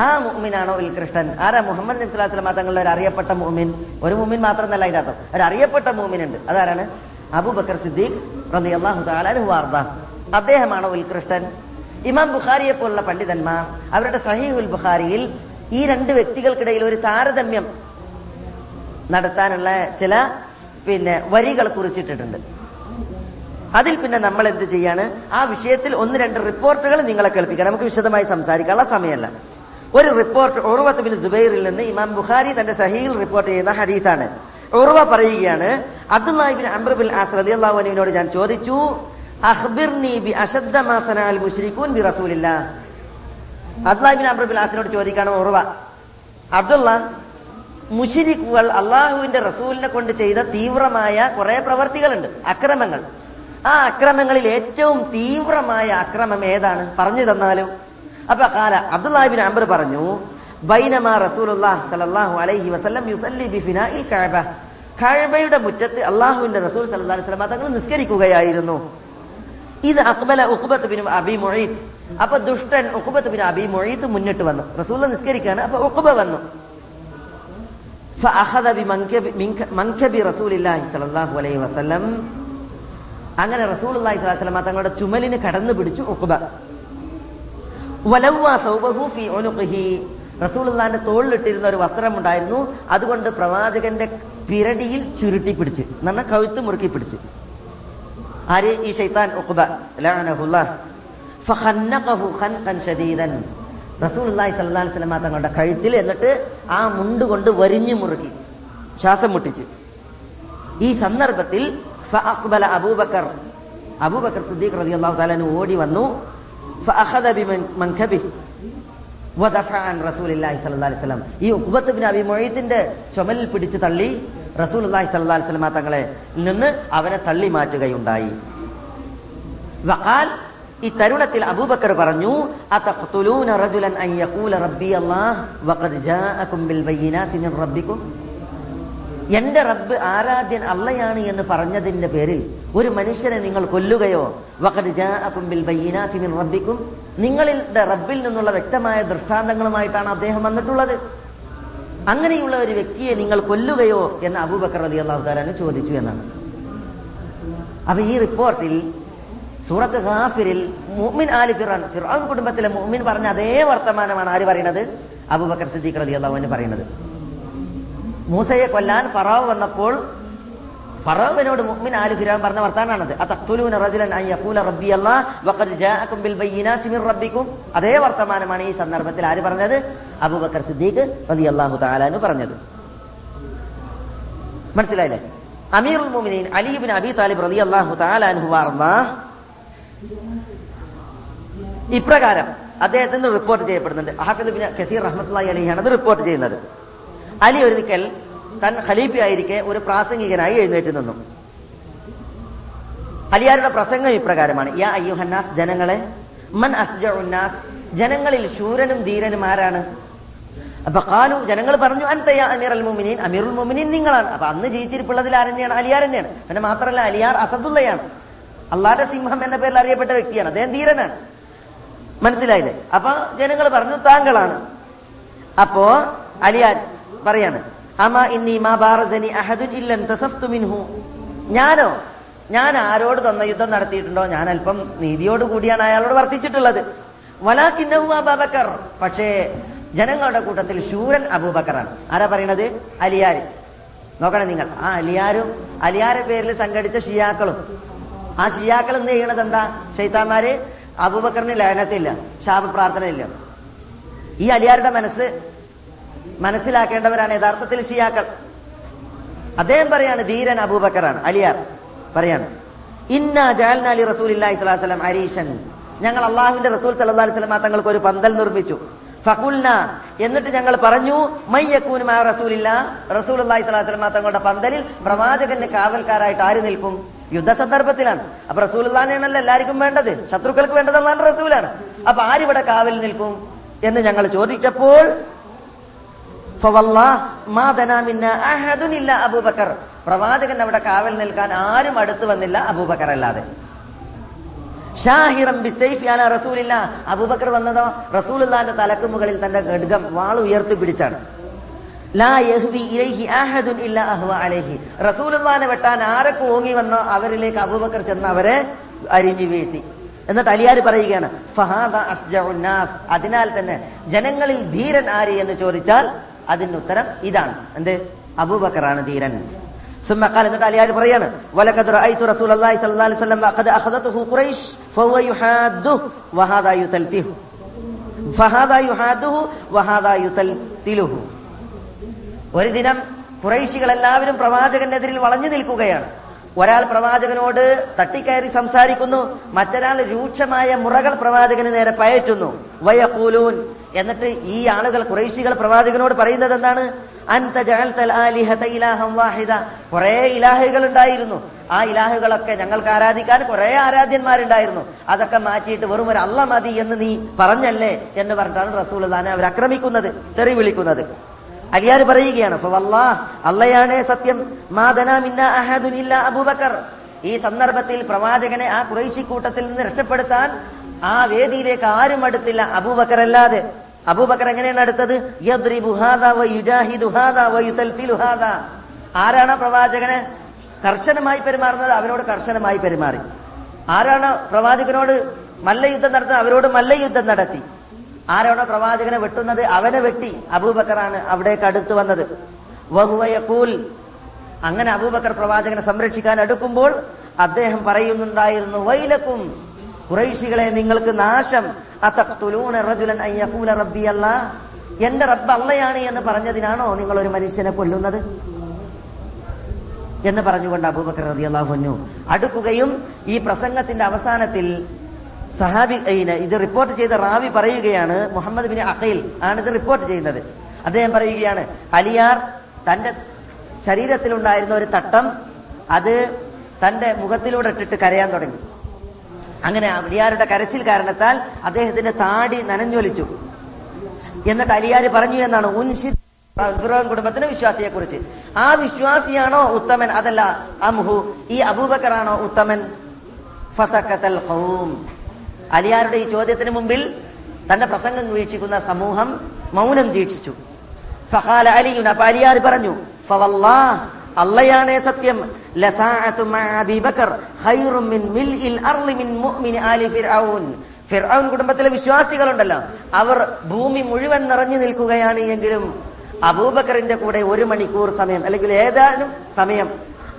ആ മുഅ്മിനാണോ ഉത്കൃഷ്ടൻ ആരാ മുഹമ്മദ് നബി അലൈഹി വസല്ലമ ഒരു അറിയപ്പെട്ട മുഅ്മിൻ? ഒരു മുഅ്മിൻ മാത്രമല്ല അതിന്റെ അർത്ഥം. ഒരു അറിയപ്പെട്ട ഉണ്ട് അതാരാണ്? അബൂബക്കർ സിദ്ദീഖ് വാർദ അദ്ദേഹമാണോ ഉത്കൃഷ്ടൻ ഇമാം ബുഖാരിയെ പോലുള്ള പണ്ഡിതന്മാർ അവരുടെ സഹീഹുൽ ബുഖാരിയിൽ ഈ രണ്ട് വ്യക്തികൾക്കിടയിൽ ഒരു താരതമ്യം നടത്താനുള്ള ചില പിന്നെ വരികൾ കുറിച്ചിട്ടിട്ടുണ്ട്. അതിൽ പിന്നെ നമ്മൾ എന്ത് ചെയ്യാണ്? ആ വിഷയത്തിൽ ഒന്ന് രണ്ട് റിപ്പോർട്ടുകൾ നിങ്ങളെ കേൾപ്പിക്കാം. നമുക്ക് വിശദമായി സംസാരിക്കാനുള്ള സമയമല്ല. ഒരു റിപ്പോർട്ട് ഉറവത്ത് ബിൻ സുബൈറിൽ നിന്ന് ഇമാം ബുഖാരി തന്റെ സഹീൽ റിപ്പോർട്ട് ചെയ്യുന്ന ഹദീസാണ്. ഉറവ പറയുകയാണ് അബ്ദുല്ലാഹിബിൻ അംബ്രബിൻ ആസ് ഞാൻ ചോദിച്ചു അഖ്ബിർനി ബി സനഅൽ മുശ്രികൂൻ ബി ആസിനോട് ചോദിക്കാണ് ഉറവ. അബ്ദുള്ള മുഷിരിക്കുകൾ അള്ളാഹുവിന്റെ റസൂലിനെ കൊണ്ട് ചെയ്ത തീവ്രമായ കുറെ പ്രവർത്തികളുണ്ട് അക്രമങ്ങൾ. ആ അക്രമങ്ങളിൽ ഏറ്റവും തീവ്രമായ അക്രമം ഏതാണ്? പറഞ്ഞു തന്നാലും. അപ്പൊ കാല അബ്ദുല്ലാഹിബിൻ അംബർ പറഞ്ഞു ബൈനമാ റസൂലുള്ളാഹ് സല്ലല്ലാഹു അലൈഹി വസല്ലം യുസല്ലി ബി ഫിനാഇൽ കഅബ കഅബയുടെ മുറ്റത്ത് അള്ളാഹുവിന്റെ റസൂൽ സല്ലല്ലാഹു അലൈഹി വസല്ലം തങ്ങൾ നിസ്കരിക്കുകയായിരുന്നു ഇത് അക്ബല ഉഖബത്ത് ബിൻ അബി മുഈത്ത് അപ്പൊ ദുഷ്ടൻ ഉഖബത്ത് ബിൻ അബി മുഈത്ത് മുന്നിട്ട് വന്നു റസൂൽ നിസ്കരിക്കാണ് അപ്പൊ ഉഖബ വന്നു فأخذ بمنكب منك- منكب رسول الله صلى الله عليه وسلم അങ്ങനെ റസൂൽ അള്ളാഹി സ്വലാസ്ലമ തങ്ങളുടെ ചുമലിന് കടന്നു പിടിച്ചു ഉഖബ റസൂലുള്ളാന്റെ തോളിലിട്ടിരുന്ന ഒരു വസ്ത്രം ഉണ്ടായിരുന്നു അതുകൊണ്ട് പ്രവാചകന്റെ പിരടിയിൽ ചുരുട്ടി പിടിച്ച് നമ്മ കഴുത്ത് മുറുക്കി പിടിച്ച്. ആര്? ഈ ഷൈത്താൻ റസൂൽ വസല്ലം തങ്ങളുടെ കഴുത്തിൽ എന്നിട്ട് ആ മുണ്ട് കൊണ്ട് വരിഞ്ഞു മുറുക്കി ശ്വാസം മുട്ടിച്ച്. ഈ സന്ദർഭത്തിൽ അബൂബക്കർ അബൂബക്കർ സിദ്ദീഖ് റളിയല്ലാഹു തആല താലു ഓടി വന്നു. ഫഅഖദ عن رسول الله صلى الله عليه وسلم. ഈ ഉഖ്ബത്ത് ബിൻ അബി മുഈത്തിന്റെ ചുമലിൽ പിടിച്ച് തള്ളി റസൂൽ അള്ളാഹി അലൈഹി വസല്ലം തങ്ങളെ നിന്ന് അവനെ തള്ളി മാറ്റുകയുണ്ടായി. വഖാൽ ഈ തരുണത്തിൽ അബൂബക്കർ പറഞ്ഞു അതഖ്തുലൂന റജുലൻ അൻ യഖൂല റബ്ബി അല്ലാഹ് വഖദ് ജാഅകും ബിൽ ബയ്യിനാതി മിൻ എന്റെ റബ്ബ് ആരാധ്യൻ അള്ളയാണ് എന്ന് പറഞ്ഞതിന്റെ പേരിൽ ഒരു മനുഷ്യനെ നിങ്ങൾ കൊല്ലുകയോ റബ്ബിക്കും നിങ്ങളുടെ റബ്ബിൽ നിന്നുള്ള വ്യക്തമായ ദൃഷ്ടാന്തങ്ങളുമായിട്ടാണ് അദ്ദേഹം വന്നിട്ടുള്ളത്. അങ്ങനെയുള്ള ഒരു വ്യക്തിയെ നിങ്ങൾ കൊല്ലുകയോ എന്ന് അബൂബക്കർ അലി തആല ചോദിച്ചു എന്നാണ്. അപ്പൊ ഈ റിപ്പോർട്ടിൽ സൂറത്ത് ഹാഫിറിൽ മുഹ്മിൻ ആലി ഫിറാൻ ഫിറാൻ കുടുംബത്തിലെ മുഹ്മിൻ പറഞ്ഞ അതേ വർത്തമാനമാണ് ആര് പറയുന്നത്? അബൂബക്കർ സിദ്ദീഖ് അലി അള്ളാഹുവിന് പറയുന്നത്. മൂസയെ കൊല്ലാൻ ഫറാവ് വന്നപ്പോൾ ഫറാവിനോട് മുഅ്മിൻ ആലു ഫിറാൻ പറഞ്ഞ വർത്താനാണത്. അതഖ്തുലൂന റജുലൻ അൻ യഖൂല റബ്ബി അല്ലാഹ് വഖദ് ജാഅകും ബിൽ ബയ്യിനാതി മിർ റബ്ബിക്കും. അതേ വർത്തമാനമാണ് ഈ സന്ദർഭത്തിൽ ആര് പറഞ്ഞത്? അബൂബക്കർ സിദ്ദീഖ് റളിയല്ലാഹു തആല അൻഹു പറഞ്ഞത്. മനസ്സിലായില്ലേ? അമീറുൽ മുഅ്മിനീൻ അലി ഇബ്നു അബി താലിബ് റളിയല്ലാഹു തആല അൻഹു വാർന്ന ഇപ്രകാരം അദ്ദേഹത്തിന് റിപ്പോർട്ട് ചെയ്യപ്പെടുന്നുണ്ട്. ഇബ്നു കസീർ റഹ്മത്തുള്ളാഹി അലൈഹിയാണ് അത് റിപ്പോർട്ട് ചെയ്യുന്നത്. അലി ഒരിക്കൽ തൻ ഖലീഫയായിരിക്കെ ഒരു പ്രാസംഗികനായി എഴുന്നേറ്റ് നിന്നു. അലിയാരുടെ പ്രസംഗം ഇപ്രകാരമാണ് യാ അയ്യുഹന്നാസ് ജനങ്ങളെ മൻ അസ്ജുന്നാസ് ജനങ്ങളിൽ ശൂരനും ധീരനും ആരാണ്? അപ്പൊ കാലു ജനങ്ങൾ പറഞ്ഞു അൻതയ അമീർ അൽ മുമിനീൻ അമീറുൽ മുമിനീൻ നിങ്ങളാണ്. അപ്പൊ അന്ന് ജീവിച്ചിരിപ്പുള്ളതിൽ ആരെന്നെയാണ്? അലിയാർ തന്നെയാണ്. പിന്നെ മാത്രമല്ല അലിയാർ അസദുള്ളയാണ്. അള്ളാന്റെ സിംഹം എന്ന പേരിൽ അറിയപ്പെട്ട വ്യക്തിയാണ്. അദ്ദേഹം ധീരനാണ്. മനസ്സിലായില്ലേ? അപ്പൊ ജനങ്ങൾ പറഞ്ഞു താങ്കളാണ്. അപ്പോ അലിയാർ പറയാണ്. അമ ഇന്നി മാ ബാറസനി അഹദുൻ ഇല്ലൻ തസഫ്തു മിൻഹു. ഞാനോ? ഞാൻ ആരോട് തന്ന യുദ്ധം നടത്തിയിട്ടുണ്ടോ? ഞാൻ അല്പം നീതിയോട് കൂടിയാണ് അയാളോട് വർത്തിച്ചിട്ടുള്ളത്. വലാക്കിന്നഹു അബൂബക്കർ. പക്ഷേ ജനങ്ങളുടെ കൂട്ടത്തിൽ ശൂരൻ അബൂബക്കറാണ്. ആരാ പറയണത്? അലിയാര്. നോക്കണേ നിങ്ങൾ. ആ അലിയാരും അലിയാരെ പേരിൽ സംഘടിച്ച ഷിയാക്കളും. ആ ഷിയാക്കൾ എന്ത് ചെയ്യണത് എന്താ? ഷെയ്ത്താന്മാര് അബൂബക്കറിന് ലയനത്തില്ല ശാപ പ്രാർത്ഥന ഇല്ല ഈ അലിയാരുടെ മനസ്സ് മനസ്സിലാക്കേണ്ടവരാണ് യഥാർത്ഥത്തിൽ ഷിയാക്കൾ. അദ്ദേഹം പറയാണ് ധീരൻ അബൂബക്കറാണ് അലിയാർ പറയാണ് ഇന്ന ജാൽനാലി സ്വല്ലല്ലാഹു അലൈഹി വസല്ലം അരീഷൻ ഞങ്ങൾ അള്ളാഹുവിന്റെ റസൂൽ സല്ലല്ലാഹു അലൈഹി വസല്ലം തങ്ങൾക്ക് ഒരു പന്തൽ നിർമ്മിച്ചു. ഫകുൽന എന്നിട്ട് ഞങ്ങൾ പറഞ്ഞു മയ്യക്കൂനുമാ റസൂലില്ല. റസൂൽ അള്ളാഹി വസല്ലം തങ്ങളുടെ പന്തലിൽ പ്രവാചകന്റെ കാവൽക്കാരായിട്ട് ആര് നിൽക്കും? യുദ്ധ സന്ദർഭത്തിലാണ്. അപ്പൊ റസൂലുള്ളാനെയാണല്ലോ എല്ലാവർക്കും വേണ്ടത് ശത്രുക്കൾക്ക് വേണ്ടത് അള്ളാന്റെ റസൂലാണ്. അപ്പൊ ആരിവിടെ കാവൽ നിൽക്കും എന്ന് ഞങ്ങൾ ചോദിച്ചപ്പോൾ ഫവല്ലാഹ് മാ ദനാ മിന്ന അഹദുൻ ഇല്ല അബൂബക്കർ. പ്രവാചകൻ അവിടെ കാവൽ നിൽക്കാൻ ആരും അടുത്തു വന്നില്ല അബൂബക്കർ അല്ലാതെ. റസൂലില്ല. അബൂബക്കർ വന്നതോ? റസൂലുള്ളാന്റെ തലക്ക് മുകളിൽ തന്റെ ഖഡ്ഗം വാൾ ഉയർത്തി പിടിച്ചാണ്. റസൂലുള്ളാനെ വെട്ടാൻ ആരൊക്കെ ഓങ്ങി വന്നോ അവരിലേക്ക് അബൂബക്കർ ചെന്ന് അവരെ അരിഞ്ഞു വീഴ്ത്തി. എന്നിട്ട് അലിയാർ പറയുകയാണ് ഫഹാദ അസ്ജഉന്നാസ് അതിനാൽ തന്നെ ജനങ്ങളിൽ ധീരൻ ആര് എന്ന് ചോദിച്ചാൽ അതിന് ഉത്തരം ഇതാണ് എന്ത് അബൂബക്കറാണ് ധീരൻ ثم قال എന്നിട്ട് അലിയാർ പറയാണ് ولقد رايت رسول الله صلى الله عليه وسلم قد اخذته قريش فهو يحاده وهذا يتلته فهذا يحاده وهذا يتلتله ഒരു ദിനം കുറൈശികൾ എല്ലാവരും പ്രവാചകനെതിരിൽ വളഞ്ഞു നിൽക്കുകയാണ് ഒരാൾ പ്രവാചകനോട് തട്ടിക്കയറി സംസാരിക്കുന്നു മറ്റൊരാൾ രൂക്ഷമായ മുറകൾ പ്രവാചകന് നേരെ പയറ്റുന്നു. വയക്കൂലൂൻ എന്നിട്ട് ഈ ആളുകൾ കുറേശികൾ പ്രവാചകനോട് പറയുന്നത് എന്താണ്? കുറേ ഇലാഹുകൾ ഉണ്ടായിരുന്നു. ആ ഇലാഹുകളൊക്കെ ഞങ്ങൾക്ക് ആരാധിക്കാൻ കുറെ ആരാധ്യന്മാരുണ്ടായിരുന്നു. അതൊക്കെ മാറ്റിയിട്ട് വെറും ഒരു അല്ല മതി എന്ന് നീ പറഞ്ഞല്ലേ എന്ന് പറഞ്ഞിട്ടാണ് റസൂൽ അവർ ആക്രമിക്കുന്നത് തെറി വിളിക്കുന്നത് അലിയാർ പറയുകയാണ് അള്ളയാണ് സത്യം. ഇല്ല അബൂബക്കർ. ഈ സന്ദർഭത്തിൽ പ്രവാചകനെ ആ കുറേശി കൂട്ടത്തിൽ നിന്ന് രക്ഷപ്പെടുത്താൻ ആ വേദിയിലേക്ക് ആരും അടുത്തില്ല. അബൂബക്കർ അല്ലാതെ. അബൂബക്കർ എങ്ങനെയാണ് അടുത്തത്? ആരാണ് പ്രവാചകന് കർശനമായി പെരുമാറുന്നത്? അവരോട് കർശനമായി പെരുമാറി. ആരാണ് പ്രവാചകനോട് മല്ലയുദ്ധം നടത്തുന്നത്? അവരോട് മല്ലയുദ്ധം നടത്തി. ആരാണോ പ്രവാചകനെ വെട്ടുന്നത് അവനെ വെട്ടി അബൂബക്കറാണ് അവിടേക്ക് അടുത്തു വന്നത്. വഹുവയക്കൂൽ. അങ്ങനെ അബൂബക്കർ പ്രവാചകനെ സംരക്ഷിക്കാൻ അടുക്കുമ്പോൾ അദ്ദേഹം പറയുന്നുണ്ടായിരുന്നു വൈലക്കും കുറൈശികളെ നിങ്ങൾക്ക് നാശം. എന്റെ റബ്ബ് അള്ളയാണ് എന്ന് പറഞ്ഞതിനാണോ നിങ്ങൾ ഒരു മനുഷ്യനെ കൊല്ലുന്നത്? എന്ന് പറഞ്ഞുകൊണ്ട് അബൂബക്കർ റളിയല്ലാഹു അടുക്കുകയും ഈ പ്രസംഗത്തിന്റെ അവസാനത്തിൽ സഹാബി ഇത് റിപ്പോർട്ട് ചെയ്ത റാവി പറയുകയാണ് മുഹമ്മദ് ബിൻ അഖൈൽ ആണ് ഇത് റിപ്പോർട്ട് ചെയ്യുന്നത്. അദ്ദേഹം പറയുകയാണ് അലിയാർ തന്റെ ശരീരത്തിലുണ്ടായിരുന്ന ഒരു തട്ടം അത് തന്റെ മുഖത്തിലൂടെ ഇട്ടിട്ട് കരയാൻ തുടങ്ങി. അങ്ങനെ അലിയാരുടെ കരച്ചിൽ കാരണത്താൽ അദ്ദേഹത്തിന്റെ താടി നനഞ്ഞൊലിച്ചു. എന്നിട്ട് അലിയാർ പറഞ്ഞു എന്നാണ് ഉൻഷി ഫിറോൻ കുടുംബത്തിന് വിശ്വാസിയെ കുറിച്ച് ആ വിശ്വാസിയാണോ ഉത്തമൻ? അതല്ല അംഹു ഈ അബൂബക്കറാണോ ഉത്തമൻ? ഫസക്കത്തൽ അലിയാരുടെ ഈ ചോദ്യത്തിന് മുമ്പിൽ തന്റെ പ്രസംഗം വീക്ഷിക്കുന്ന സമൂഹം മൗനം ദീക്ഷിച്ചു. അലിയാർ പറഞ്ഞു അള്ളയാണേ സത്യം. കുടുംബത്തിലെ വിശ്വാസികളുണ്ടല്ലോ. അവർ ഭൂമി മുഴുവൻ നിറഞ്ഞു നിൽക്കുകയാണ് എങ്കിലും അബൂബക്കറിന്റെ കൂടെ ഒരു മണിക്കൂർ സമയം അല്ലെങ്കിൽ ഏതാനും സമയം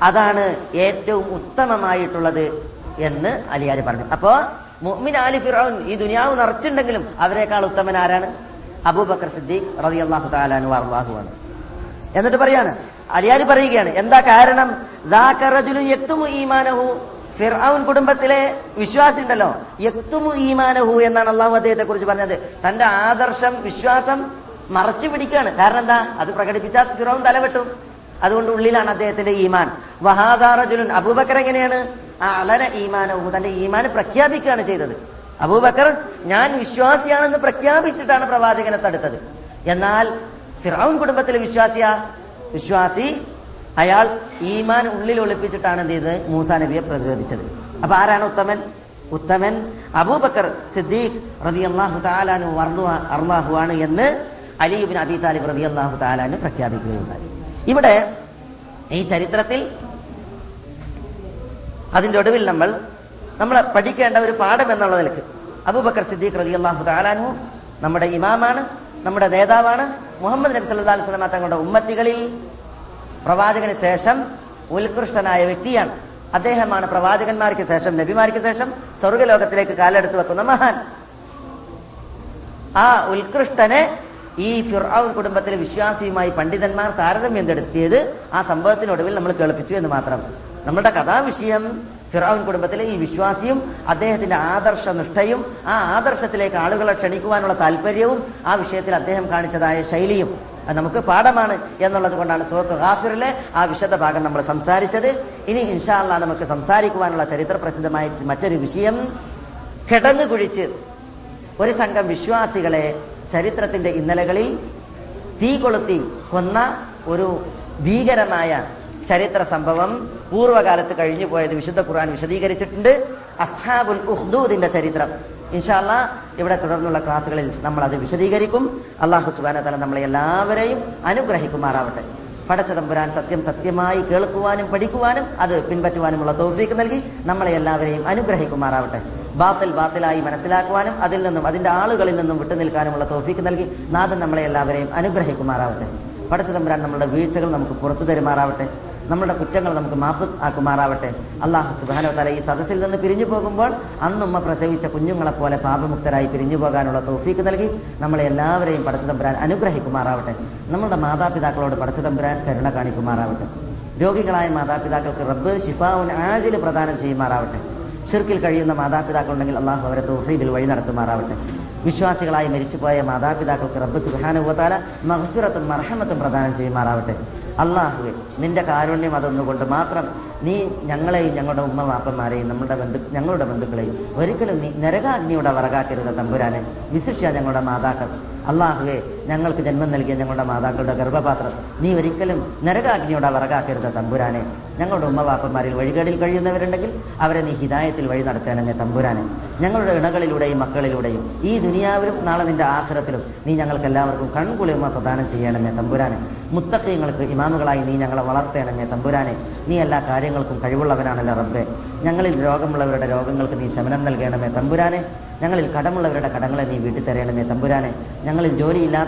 അതാണ് ഏറ്റവും ഉത്തമമായിട്ടുള്ളത് എന്ന് അലിയാർ പറഞ്ഞു. അപ്പോ മുഅ്മിൻ ആലി ഫിർഔൻ ഈ ദുനിയാവ് നിറച്ചിട്ടുണ്ടെങ്കിലും അവരെക്കാൾ ഉത്തമൻ ആരാണ്? അബൂബക്കർ സിദ്ദീഖ് റളിയല്ലാഹു തആലാനു അള്ളാഹുവാണ് എന്നിട്ട് പറയാണ് അലിയാലി പറയുകയാണ് എന്താ കാരണം? ഈമാനഹു. ഫിർഔൻ കുടുംബത്തിലെ വിശ്വാസി ഉണ്ടല്ലോ യക്തുമു ഈമാനഹു എന്നാണ് അള്ളാഹു അദ്ദേഹത്തെ കുറിച്ച് പറഞ്ഞത്. തന്റെ ആദർശം വിശ്വാസം മറച്ചു പിടിക്കുകയാണ്. കാരണം എന്താ? അത് പ്രകടിപ്പിച്ചാൽ ഫിറൌൻ തലവെട്ടും. അതുകൊണ്ട് ഉള്ളിലാണ് അദ്ദേഹത്തിന്റെ ഈമാൻ. വഹാദാറജുലുൻ അബൂബക്കർ എങ്ങനെയാണ്? അലന ഈമാനവും തന്റെ ഈമാൻ പ്രഖ്യാപിക്കുകയാണ് ചെയ്തത്. അബൂബക്കർ ഞാൻ വിശ്വാസിയാണെന്ന് പ്രഖ്യാപിച്ചിട്ടാണ് പ്രവാചകനെ തടുത്തത്. എന്നാൽ ഫിറൌൻ കുടുംബത്തിലെ വിശ്വാസിയ? വിശ്വാസി അയാൾ ഈമാൻ ഉള്ളിൽ ഒളിപ്പിച്ചിട്ടാണ് എന്ത് ചെയ്തത്? മൂസാ നബിയെ പ്രതിരോധിച്ചത്. അപ്പൊ ആരാണ് ഉത്തമൻ? ഉത്തമൻ അബൂബക്കർ സിദ്ദീഖ് റതി അള്ളാഹു താലാനു അർലാഹു ആണ് എന്ന് അലിബിൻ അബി താലിബ് റതി അള്ളാഹു താലാനു പ്രഖ്യാപിക്കുകയുണ്ടായി. ഇവിടെ ഈ ചരിത്രത്തിൽ അതിന്റെ ഒടുവിൽ നമ്മൾ നമ്മൾ പഠിക്കേണ്ട ഒരു പാഠം എന്നുള്ള നിലയ്ക്ക്. അബൂബക്കർ സിദ്ദീഖ് റതി അള്ളാഹു താലാനു നമ്മുടെ ഇമാമാണ് നമ്മുടെ നേതാവാണ്. മുഹമ്മദ് നബി സല്ലല്ലാഹു അലൈഹി വസല്ലം തങ്ങളുടെ ഉമ്മത്തികളിൽ പ്രവാചകന് ശേഷം ഉത്കൃഷ്ടനായ വ്യക്തിയാണ്. അദ്ദേഹമാണ് പ്രവാചകന്മാർക്ക് ശേഷം നബിമാർക്ക് ശേഷം സ്വർഗലോകത്തിലേക്ക് കാലെടുത്ത് വെക്കുന്ന മഹാൻ. ആ ഉത്കൃഷ്ടനെ ഈ ഫിർഔൻ കുടുംബത്തിലെ വിശ്വാസിയുമായി പണ്ഡിതന്മാർ താരതമ്യം എടുത്തിയത് ആ സംഭവത്തിനൊടുവിൽ നമ്മൾ കേൾപ്പിച്ചു എന്ന് മാത്രം. നമ്മുടെ കഥാവിഷയം ഫിറോൻ കുടുംബത്തിലെ ഈ വിശ്വാസിയും അദ്ദേഹത്തിന്റെ ആദർശ നിഷ്ഠയും ആ ആദർശത്തിലേക്ക് ആളുകളെ ക്ഷണിക്കുവാനുള്ള താല്പര്യവും ആ വിഷയത്തിൽ അദ്ദേഹം കാണിച്ചതായ ശൈലിയും നമുക്ക് പാഠമാണ് എന്നുള്ളത് കൊണ്ടാണ് സുഹൃത്ത് ഹാഫിറിലെ ആ വിശദ ഭാഗം നമ്മൾ സംസാരിച്ചത്. ഇനി ഇൻഷാല്ല നമുക്ക് സംസാരിക്കുവാനുള്ള ചരിത്ര പ്രസിദ്ധമായ മറ്റൊരു വിഷയം കിടന്നു കുഴിച്ച് ഒരു സംഘം വിശ്വാസികളെ ചരിത്രത്തിന്റെ ഇന്നലകളിൽ തീ കൊളുത്തി കൊന്ന ഒരു ഭീകരമായ ചരിത്ര സംഭവം പൂർവകാലത്ത് കഴിഞ്ഞു പോയത് വിശുദ്ധ ഖുർആൻ വിശദീകരിച്ചിട്ടുണ്ട്. അസ്ഹാബുൽ ഉഹ്ദൂദിന്റെ ചരിത്രം. ഇൻഷാല്ല ഇവിടെ തുടർന്നുള്ള ക്ലാസ്സുകളിൽ നമ്മൾ അത് വിശദീകരിക്കും. അള്ളാഹു സുബാന തല നമ്മളെ എല്ലാവരെയും അനുഗ്രഹിക്കുമാറാവട്ടെ. പടച്ച തമ്പുരാൻ സത്യം സത്യമായി കേൾക്കുവാനും പഠിക്കുവാനും അത് പിൻപറ്റുവാനുമുള്ള തോഫീക്ക് നൽകി നമ്മളെ എല്ലാവരെയും അനുഗ്രഹിക്കുമാറാവട്ടെ. ബാത്തിൽ ബാത്തിലായി മനസ്സിലാക്കുവാനും അതിൽ നിന്നും അതിന്റെ ആളുകളിൽ നിന്നും വിട്ടുനിൽക്കാനുമുള്ള തോഫീക്ക് നൽകി നാഥൻ നമ്മളെ എല്ലാവരെയും അനുഗ്രഹിക്കുമാറാവട്ടെ. പടച്ച തമ്പുരാൻ നമ്മളുടെ വീഴ്ചകൾ നമുക്ക് പുറത്തു തരുമാറാവട്ടെ. നമ്മളുടെ കുറ്റങ്ങൾ നമുക്ക് മാപ്പ് ആക്കുമാറാവട്ടെ. അള്ളാഹു സുബാന തല ഈ സദസ്സിൽ നിന്ന് പിരിഞ്ഞു പോകുമ്പോൾ അന്നുമ്മ പ്രസവിച്ച കുഞ്ഞുങ്ങളെ പോലെ പാപമുക്തരായി പിരിഞ്ഞു പോകാനുള്ള തോഫീക്ക് നൽകി നമ്മളെ എല്ലാവരെയും പടച്ചു തമ്പുരാൻ അനുഗ്രഹിക്കുമാറാവട്ടെ. നമ്മുടെ മാതാപിതാക്കളോട് പടച്ചു തമ്പുരാൻ കരുണ കാണിക്കുമാറാവട്ടെ. രോഗികളായ മാതാപിതാക്കൾക്ക് റബ്ബ് ഷിഫാവുൻ ആജിൽ പ്രദാനം ചെയ്യുമാറാവട്ടെ. ഷിർക്കിൽ കഴിയുന്ന മാതാപിതാക്കൾ ഉണ്ടെങ്കിൽ അള്ളാഹു അവരെ തൗഹീദിൽ വഴി നടത്തുമാറാവട്ടെ. വിശ്വാസികളായി മരിച്ചുപോയ മാതാപിതാക്കൾക്ക് റബ്ബ് സുഖാനുഭവത്താല മഹഫിറത്തും മർഹമത്തും പ്രദാനം ചെയ്യുമാറാവട്ടെ. അള്ളാഹുവെ നിന്റെ കാരുണ്യം അതൊന്നുകൊണ്ട് മാത്രം നീ ഞങ്ങളെയും ഞങ്ങളുടെ ഉമ്മ വാപ്പന്മാരെയും നമ്മുടെ ബന്ധു ഞങ്ങളുടെ ബന്ധുക്കളെയും ഒരിക്കലും നീ നരകാഗ്നിയുടെ വറകാക്കരുത് തമ്പുരാനെ. വിശിഷ്യ ഞങ്ങളുടെ മാതാക്കൾ. അള്ളാഹുവെ ഞങ്ങൾക്ക് ജന്മം നൽകിയ ഞങ്ങളുടെ മാതാക്കളുടെ ഗർഭപാത്രം. നീ ഒരിക്കലും നരകാഗ്നിയുടെ വറകാക്കരുത് തമ്പുരാനെ. ഞങ്ങളുടെ ഉമ്മവാപ്പന്മാരിൽ വഴികേടിൽ കഴിയുന്നവരുണ്ടെങ്കിൽ അവരെ നീ ഹിതായത്തിൽ വഴി നടത്തണമേ തമ്പുരാനെ. ഞങ്ങളുടെ ഇണകളിലൂടെയും മക്കളിലൂടെയും ഈ ദുനിയാവിലും നാളെ നിന്റെ ആശ്രത്തിലും നീ ഞങ്ങൾക്ക് എല്ലാവർക്കും കൺകുളിർമ പ്രദാനം ചെയ്യണമേ തമ്പുരാനെ. മുത്തക്കയങ്ങൾക്ക് ഇമാമുകളായി നീ ഞങ്ങളെ വളർത്തേണമേ തമ്പുരാനെ. നീ എല്ലാ കാര്യങ്ങൾക്കും കഴിവുള്ളവനാണല്ലോ റബ്ബെ. ഞങ്ങളിൽ രോഗമുള്ളവരുടെ രോഗങ്ങൾക്ക് നീ ശമനം നൽകണമേ തമ്പുരാനെ. ഞങ്ങളിൽ കടമുള്ളവരുടെ കടങ്ങളെ നീ വീട്ടിൽ തരണമേ തമ്പുരാനെ. ഞങ്ങളിൽ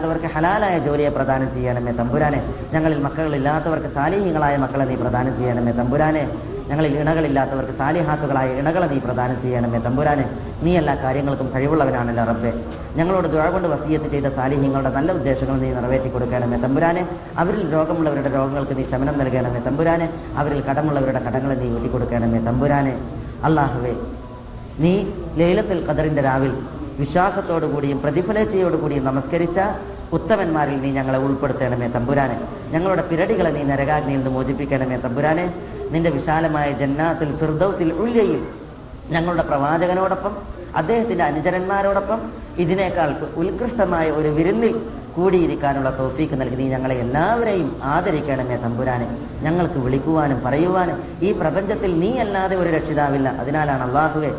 ജോലിയില്ലാത്തവർക്ക് ഹലാലായ ജോലിയെ പ്രദാനം ചെയ്യണമേ തമ്പുരാനെ. ഞങ്ങളിൽ മക്കളില്ലാത്തവർക്ക് സാലിഹ്യങ്ങളായ മക്കളെ നീ പ്രദാനം ചെയ്യണമേ തമ്പുരാനെ. ഞങ്ങളിൽ ഇണകളില്ലാത്തവർക്ക് സാലിഹാത്തുകളായ ഇണകളെ നീ പ്രദാനം ചെയ്യണമേ തമ്പുരാനെ. നീ എല്ലാ കാര്യങ്ങൾക്കും കഴിവുള്ളവനാണല്ലോ റബ്ബെ. ഞങ്ങളോട് ദുഴ കൊണ്ട് വസീയത്ത് ചെയ്ത സാലിഹ്യങ്ങളുടെ നല്ല ഉദ്ദേശങ്ങൾ നീ നിറവേറ്റി കൊടുക്കണമേ തമ്പുരാനെ. അവരിൽ രോഗമുള്ളവരുടെ രോഗങ്ങൾക്ക് നീ ശമനം നൽകണമേ തമ്പുരാനെ. അവരിൽ കടമുള്ളവരുടെ കടങ്ങളെ നീ ഊട്ടി കൊടുക്കണമേ തമ്പുരാനെ. അള്ളാഹുവേ നീ ലൈലത്തുൽ ഖദറിന്റെ രാവിൽ വിശ്വാസത്തോടുകൂടിയും പ്രതിഫലേച്ഛയോടുകൂടിയും നമസ്കരിച്ച ഉത്തമന്മാരിൽ നീ ഞങ്ങളെ ഉൾപ്പെടുത്തണമേ തമ്പുരാനെ. ഞങ്ങളുടെ പിരടികളെ നീ നരകാഗ്നിയിൽ നിന്ന് മോചിപ്പിക്കണമേ തമ്പുരാനെ. നിന്റെ വിശാലമായ ജന്നാത്തിൽ ഫിർദൌസിൽ ഉള്ളിയിൽ ഞങ്ങളുടെ പ്രവാചകനോടൊപ്പം അദ്ദേഹത്തിന്റെ അനുചരന്മാരോടൊപ്പം ഇതിനേക്കാൾ ഉത്കൃഷ്ടമായ ഒരു വിരുന്നിൽ കൂടിയിരിക്കാനുള്ള തോഫീക്ക് നൽകി നീ ഞങ്ങളെ എല്ലാവരെയും ആദരിക്കണമേ തമ്പുരാനെ. ഞങ്ങൾക്ക് വിളിക്കുവാനും പറയുവാനും ഈ പ്രപഞ്ചത്തിൽ നീ അല്ലാതെ ഒരു രക്ഷിതാവില്ല. അതിനാലാണ് അള്ളാഹുവെ